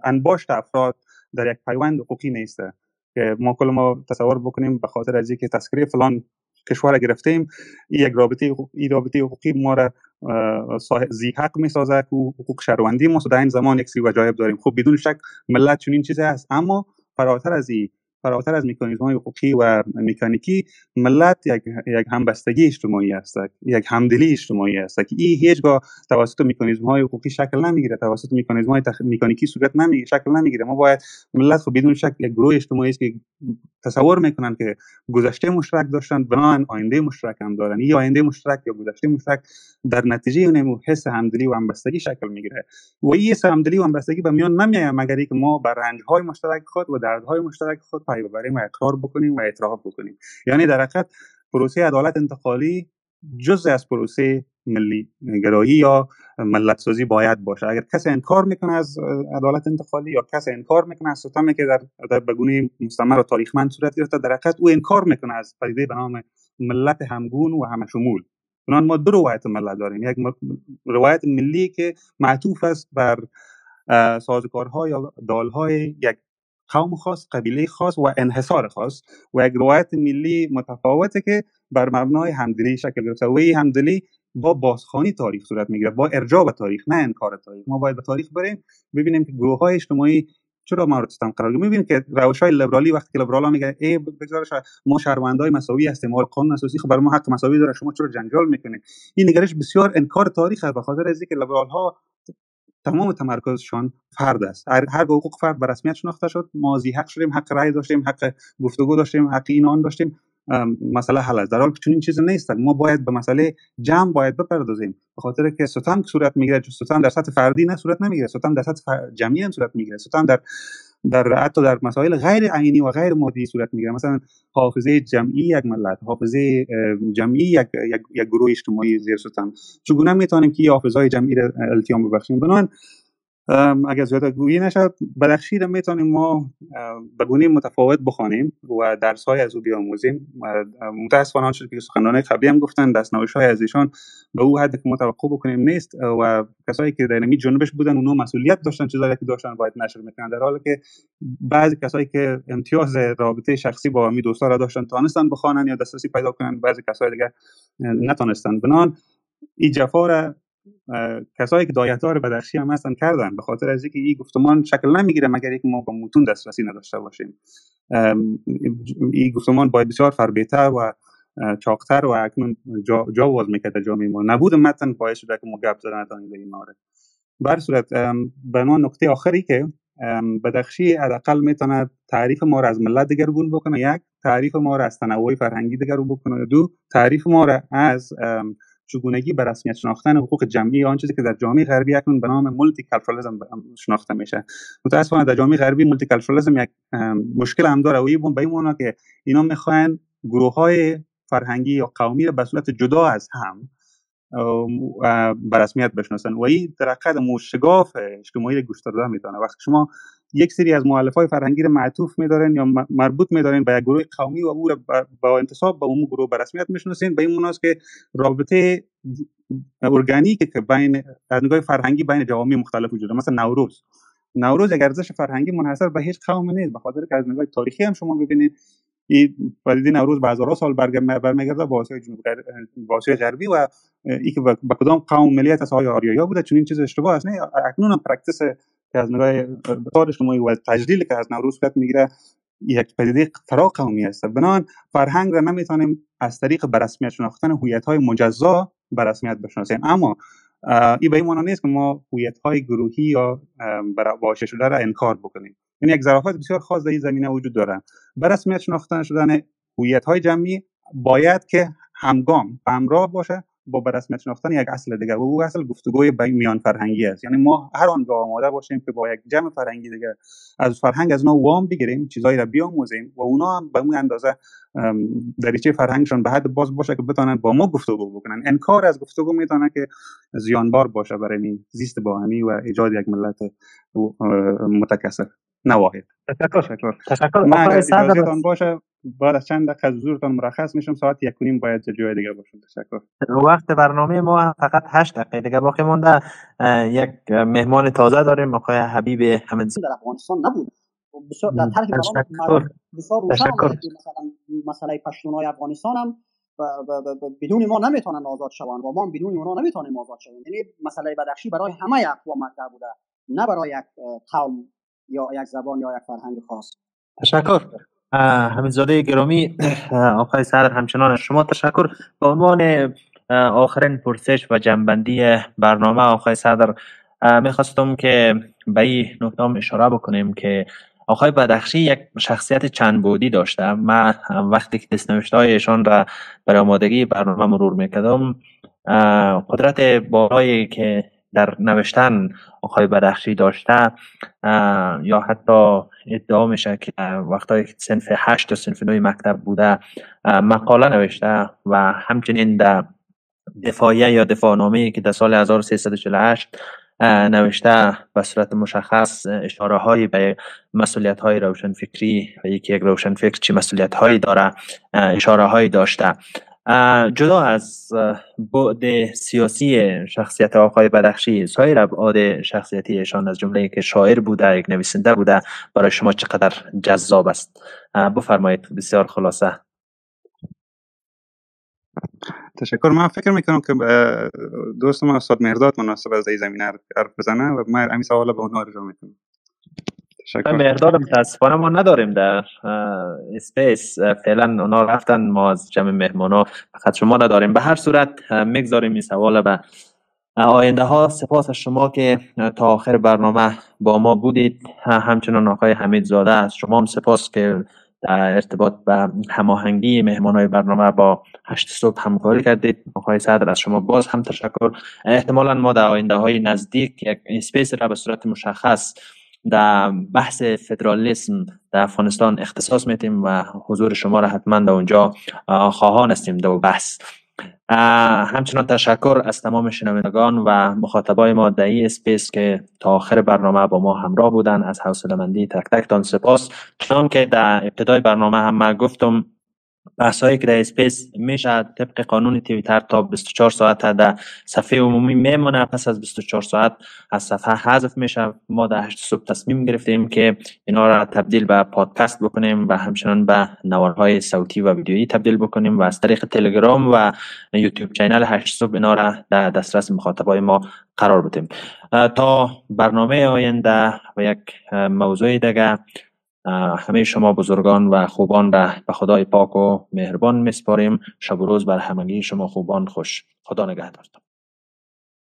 انباشت افراد در یک پیوند حقوقی نیسته. که ما کل ما تصور بکنیم به خاطر از اینکه تذکره فلان کشور گرفتیم یک رابطه این رابطه حقوقی ما را زی حق می سازه که حقوق شهروندی ما. در این زمان یک سری وجایب داریم. خب بدون شک ملت چنین چیزی هست. اما فراتر از این فراتر از مکانیزم های حقوقی و مکانیکی ملت یک, یک همبستگی اجتماعی است یک همدلی اجتماعی است. که این هیچگاه توسط مکانیزم های حقوقی شکل نمی‌گیره توسط مکانیزم های تخ... مکانیکی صورت نمی‌گیره شکل نمی‌گیره. ما باید ملت خب بدون شک یک گروه اجتماعی است که تصور می‌کنن که گذشته مشترک داشتن بنابراین آینده مشترک هم دارن. این آینده مشترک یا گذشته مشترک در نتیجه اون حس همدلی و همبستگی شکل می‌گیره. و این همدلی و همبستگی به میان نمیاد مگر اینکه ما بر رنج های مشترک خود و دردهای مشترک خود پای ببریم و اقرار بکنیم و اعتراف بکنیم. یعنی در حقیقت پروسه عدالت انتقالی جز از پروسه ملی گرایی یا ملت سازی باید باشه. اگر کسی انکار می‌کنه از عدالت انتقالی یا کسی انکار می‌کنه از ستمی که در, در بگونه مستمر و تاریخمند صورت گرفته در حقیقت او انکار می‌کنه از پدیده به نام ملت همگون و همه شمول. بنابراین ما دو روایت ملت داریم. یک روایت ملی که معطوف است بر سازوکارها یا دالهای یک قوم خاص قبیله خاص و انحصار خاص و یک روایت ملی متفاوته که بر مبنای همدلی شکل گرفته. و همدلی با بازخانی تاریخ صورت می‌گیره با ارجاع به تاریخ نه انکار تاریخ. ما باید به تاریخ بریم ببینیم که گروه های اجتماعی چرا ما رو قرار می‌بینیم که روش های لبرالی وقتی که لبرالا میگه ای بگذار ما شهروندای مساوی هستیم ما قانون اساسی خب برای ما حق مساوی داره شما چرا جنجال می‌کنید؟ این نگرش بسیار انکار تاریخ است به خاطر از اینکه لبرال ها تمام تمرکزشان فرد است. هر, حقوق فرد به رسمیت شناخته شد ما حق شدیم حق رأی داشتیم حق گفتگو داشتیم حق این آن داشتیم مسئله حل است. در حالی که چنین چیزی نیست. ما باید به مسئله جمع باید بپردازیم. به خاطر که ستم صورت می‌گیره ستم در سطح فردی نه صورت نمی‌گیره ستم در سطح جمعی هم صورت می‌گیره ستم در در حتی در مسائل غیر عینی و غیر مادی صورت می‌گیره. مثلا حافظه جمعی یک ملت حافظه جمعی یک, یک, یک گروه اجتماعی زیر ستم. چگونه می‌تونیم که حافظه جمعی را التیام ببخشیم؟ بنابراین اگر زیاد گویی نشد بدخشی را می‌تونیم ما به گونه متفاوت بخوانیم و درس های از او بیاموزیم. متاسفانه آنچه که سخنران قبلی هم گفتن دستنوش های از ایشان به او حد که ما بکنیم نیست و کسایی که در نمی جنبش بودن اونها مسئولیت داشتن چیزایی که داشتن باید نشر می‌کنن. در حالی که بعضی کسایی که امتیاز رابطه شخصی با می دوستا را داشتن تانستن بخوانن یا دسترسی پیدا کنن. بعضی کسای دیگه نتونستن بنان. این جفا کسایی که دایتار بدخشی هم هستن کردن. به خاطر از اینکه این گفتمان شکل نمی‌گیره مگر اینکه ما با متون دسترسی نداشته باشیم. این گفتمان باید بسیار فربیتر و چاقتر و اکنون جا, جا می‌کرده جامعه ما نبود متن باعث شده که ما گپ زدن به این مورد. بر صورت به نکته آخری که بدخشی حداقل می‌تونه تعریف ما را از ملت دگرگون بکنه. یک تعریف ما را از تنوع فرهنگی دگرگون بکنه. دو تعریف ما را از چگونگی به رسمیت شناختن حقوق جمعی آن چیزی که در جامعه غربی اکنون به نام مولتی کالچرالیسم شناخته میشه. متاسفانه در جامعه غربی مولتی کالچرالیسم یک مشکل هم داره و این به این که اینا می‌خواین گروه های فرهنگی یا قومی را به صورت جدا از هم به رسمیت بشناسن. و این در مشگاف اجتماعی داده می‌تونه. وقتی شما یک سری از مؤلف های فرهنگی رو معطوف میدارن یا مربوط میدارن به یک گروه قومی و او با انتصاب به اون گروه به رسمیت می‌شناسین به این مناس که رابطه ارگانیک که بین از نگاه فرهنگی بین جوامع مختلف وجود مثلا نوروز. نوروز یک ارزش فرهنگی منحصر به هیچ قوم نیست. به خاطر که از نگاه تاریخی هم شما ببینید این پدیده نوروز به هزارها سال برمیگرده با آسیای جنوب آسیای غربی و ای که به کدام قوم ملیت از های آریایا بوده. چون این چیز اشتباه است. نه اکنون هم practice که از نگاه طور اجتماعی و تجلیل که از نوروز صورت می‌گیره یک پدیده فرا قومی است. بنان فرهنگ را نمی‌تونیم از طریق به رسمیت شناختن هویت های مجزا به رسمیت بشناسیم. اما این به این معنی نیست که ما هویت های گروهی یا واشه شده را انکار بکنیم. این یک ظرافت بسیار خاص در این زمینه وجود داره. به رسمیت شناختن شدن هویت های جمعی باید که همگام همراه باشه با رسمیت شناختن یک اصل دیگر و او اصل گفتگوی میان فرهنگی است. یعنی ما هر آنگاه آماده باشیم که با یک جمع فرهنگی دیگر از فرهنگ از اونا وام بگیریم چیزایی را بیاموزیم و اونا هم به اون اندازه دریچه فرهنگشون به حد باز باشه که بتونن با ما گفتگو بکنن. انکار از گفتگو می‌تونه که زیانبار باشه برای زیست باهمی و ایجاد یک ملت متکثر. نواهید تشکر. تشکر. من باشه بعد از چند دقیقه حضورتان مرخص میشم ساعت یک نیم باید جای دیگه باشم. تشکر. وقت برنامه ما فقط هشت دقیقه دیگه باقی مونده یک مهمان تازه داریم آقای حبیب حمدزی در افغانستان نبود. بسیار در طرح بسیار روشن مثلا مسئله پشتونای افغانستان هم بدون ما نمی‌تونن آزاد شوند و ما بدون اونا نمی‌تونیم آزاد شویم. یعنی مسئله بدخشی برای همه اقوام مطرح بوده نه برای یک قوم. یا یک زبان یا یک فرهنگ خاص. تشکر. حمیدزاده گرامی آقای سر همچنان شما تشکر. به عنوان آخرین پرسش و جنبندی برنامه آقای صدر می‌خواستم که به این نکته اشاره بکنیم که آقای بدخشی یک شخصیت چند بودی داشته. من وقتی که دستنوشته ایشان را برای آمادگی برنامه مرور می‌کردم قدرت بالایی که در نوشتن آقای بدخشی داشته یا حتی ادعا میشه که وقتایی که سنف هشت و سنف نوی مکتب بوده مقاله نوشته و همچنین در دفاعیه یا دفاعنامه که در سال 1348 نوشته به صورت مشخص اشاره هایی به مسئولیت های روشن فکری و یکی یک روشن فکر چی مسئولیت هایی داره اشاره هایی داشته. جدا از بعد سیاسی شخصیت آقای بدخشی سایر ابعاد شخصیتی ایشان از جمله که شاعر بوده یک نویسنده بوده برای شما چقدر جذاب است؟ بفرمایید بسیار خلاصه. تشکر. من فکر می‌کنم که دوست ما استاد مرداد مناسب از این زمینه حرف بزنه و من همین سوال به اونها ارجاع می‌کنم. مقدار متاسفانه ما نداریم در Space. فعلا اونا رفتن ما از جمع مهمانا فقط شما نداریم. به هر صورت می‌گذاریم این سوال به آینده ها سپاس از شما که تا آخر برنامه با ما بودید. همچنان آقای حمید زاده از شما هم سپاس که در ارتباط به هماهنگی مهمان های برنامه با هشت صبح همکاری کردید. آقای صدر از شما باز هم تشکر. احتمالا ما در آینده های نزدیک یک Space را به صورت مشخص در بحث فدرالیسم در افغانستان اختصاص میتیم و حضور شما را حتما در اونجا خواهان هستیم در بحث. همچنان تشکر از تمام شنوندگان و مخاطبای ما در Space که تا آخر برنامه با ما همراه بودن از حوصله مندی تک تک تان سپاس. چون که در ابتدای برنامه هم گفتم بحثایی که در Space میشه طبق قانون تویتر تا 24 ساعت در صفحه عمومی میمونه. پس از 24 ساعت از صفحه حذف میشه ما در 8 صبح تصمیم گرفتیم که اینا را تبدیل به پادکست بکنیم و همچنان به نوارهای صوتی و ویدیویی تبدیل بکنیم و از طریق تلگرام و یوتیوب چینل 8 صبح اینا را در دسترس مخاطبای ما قرار بدیم. تا برنامه آینده و یک موضوع دیگه همه شما بزرگان و خوبان را به خدای پاک و مهربان میسپاریم. شب و روز بر همگی شما خوبان خوش. خدا نگهدارتان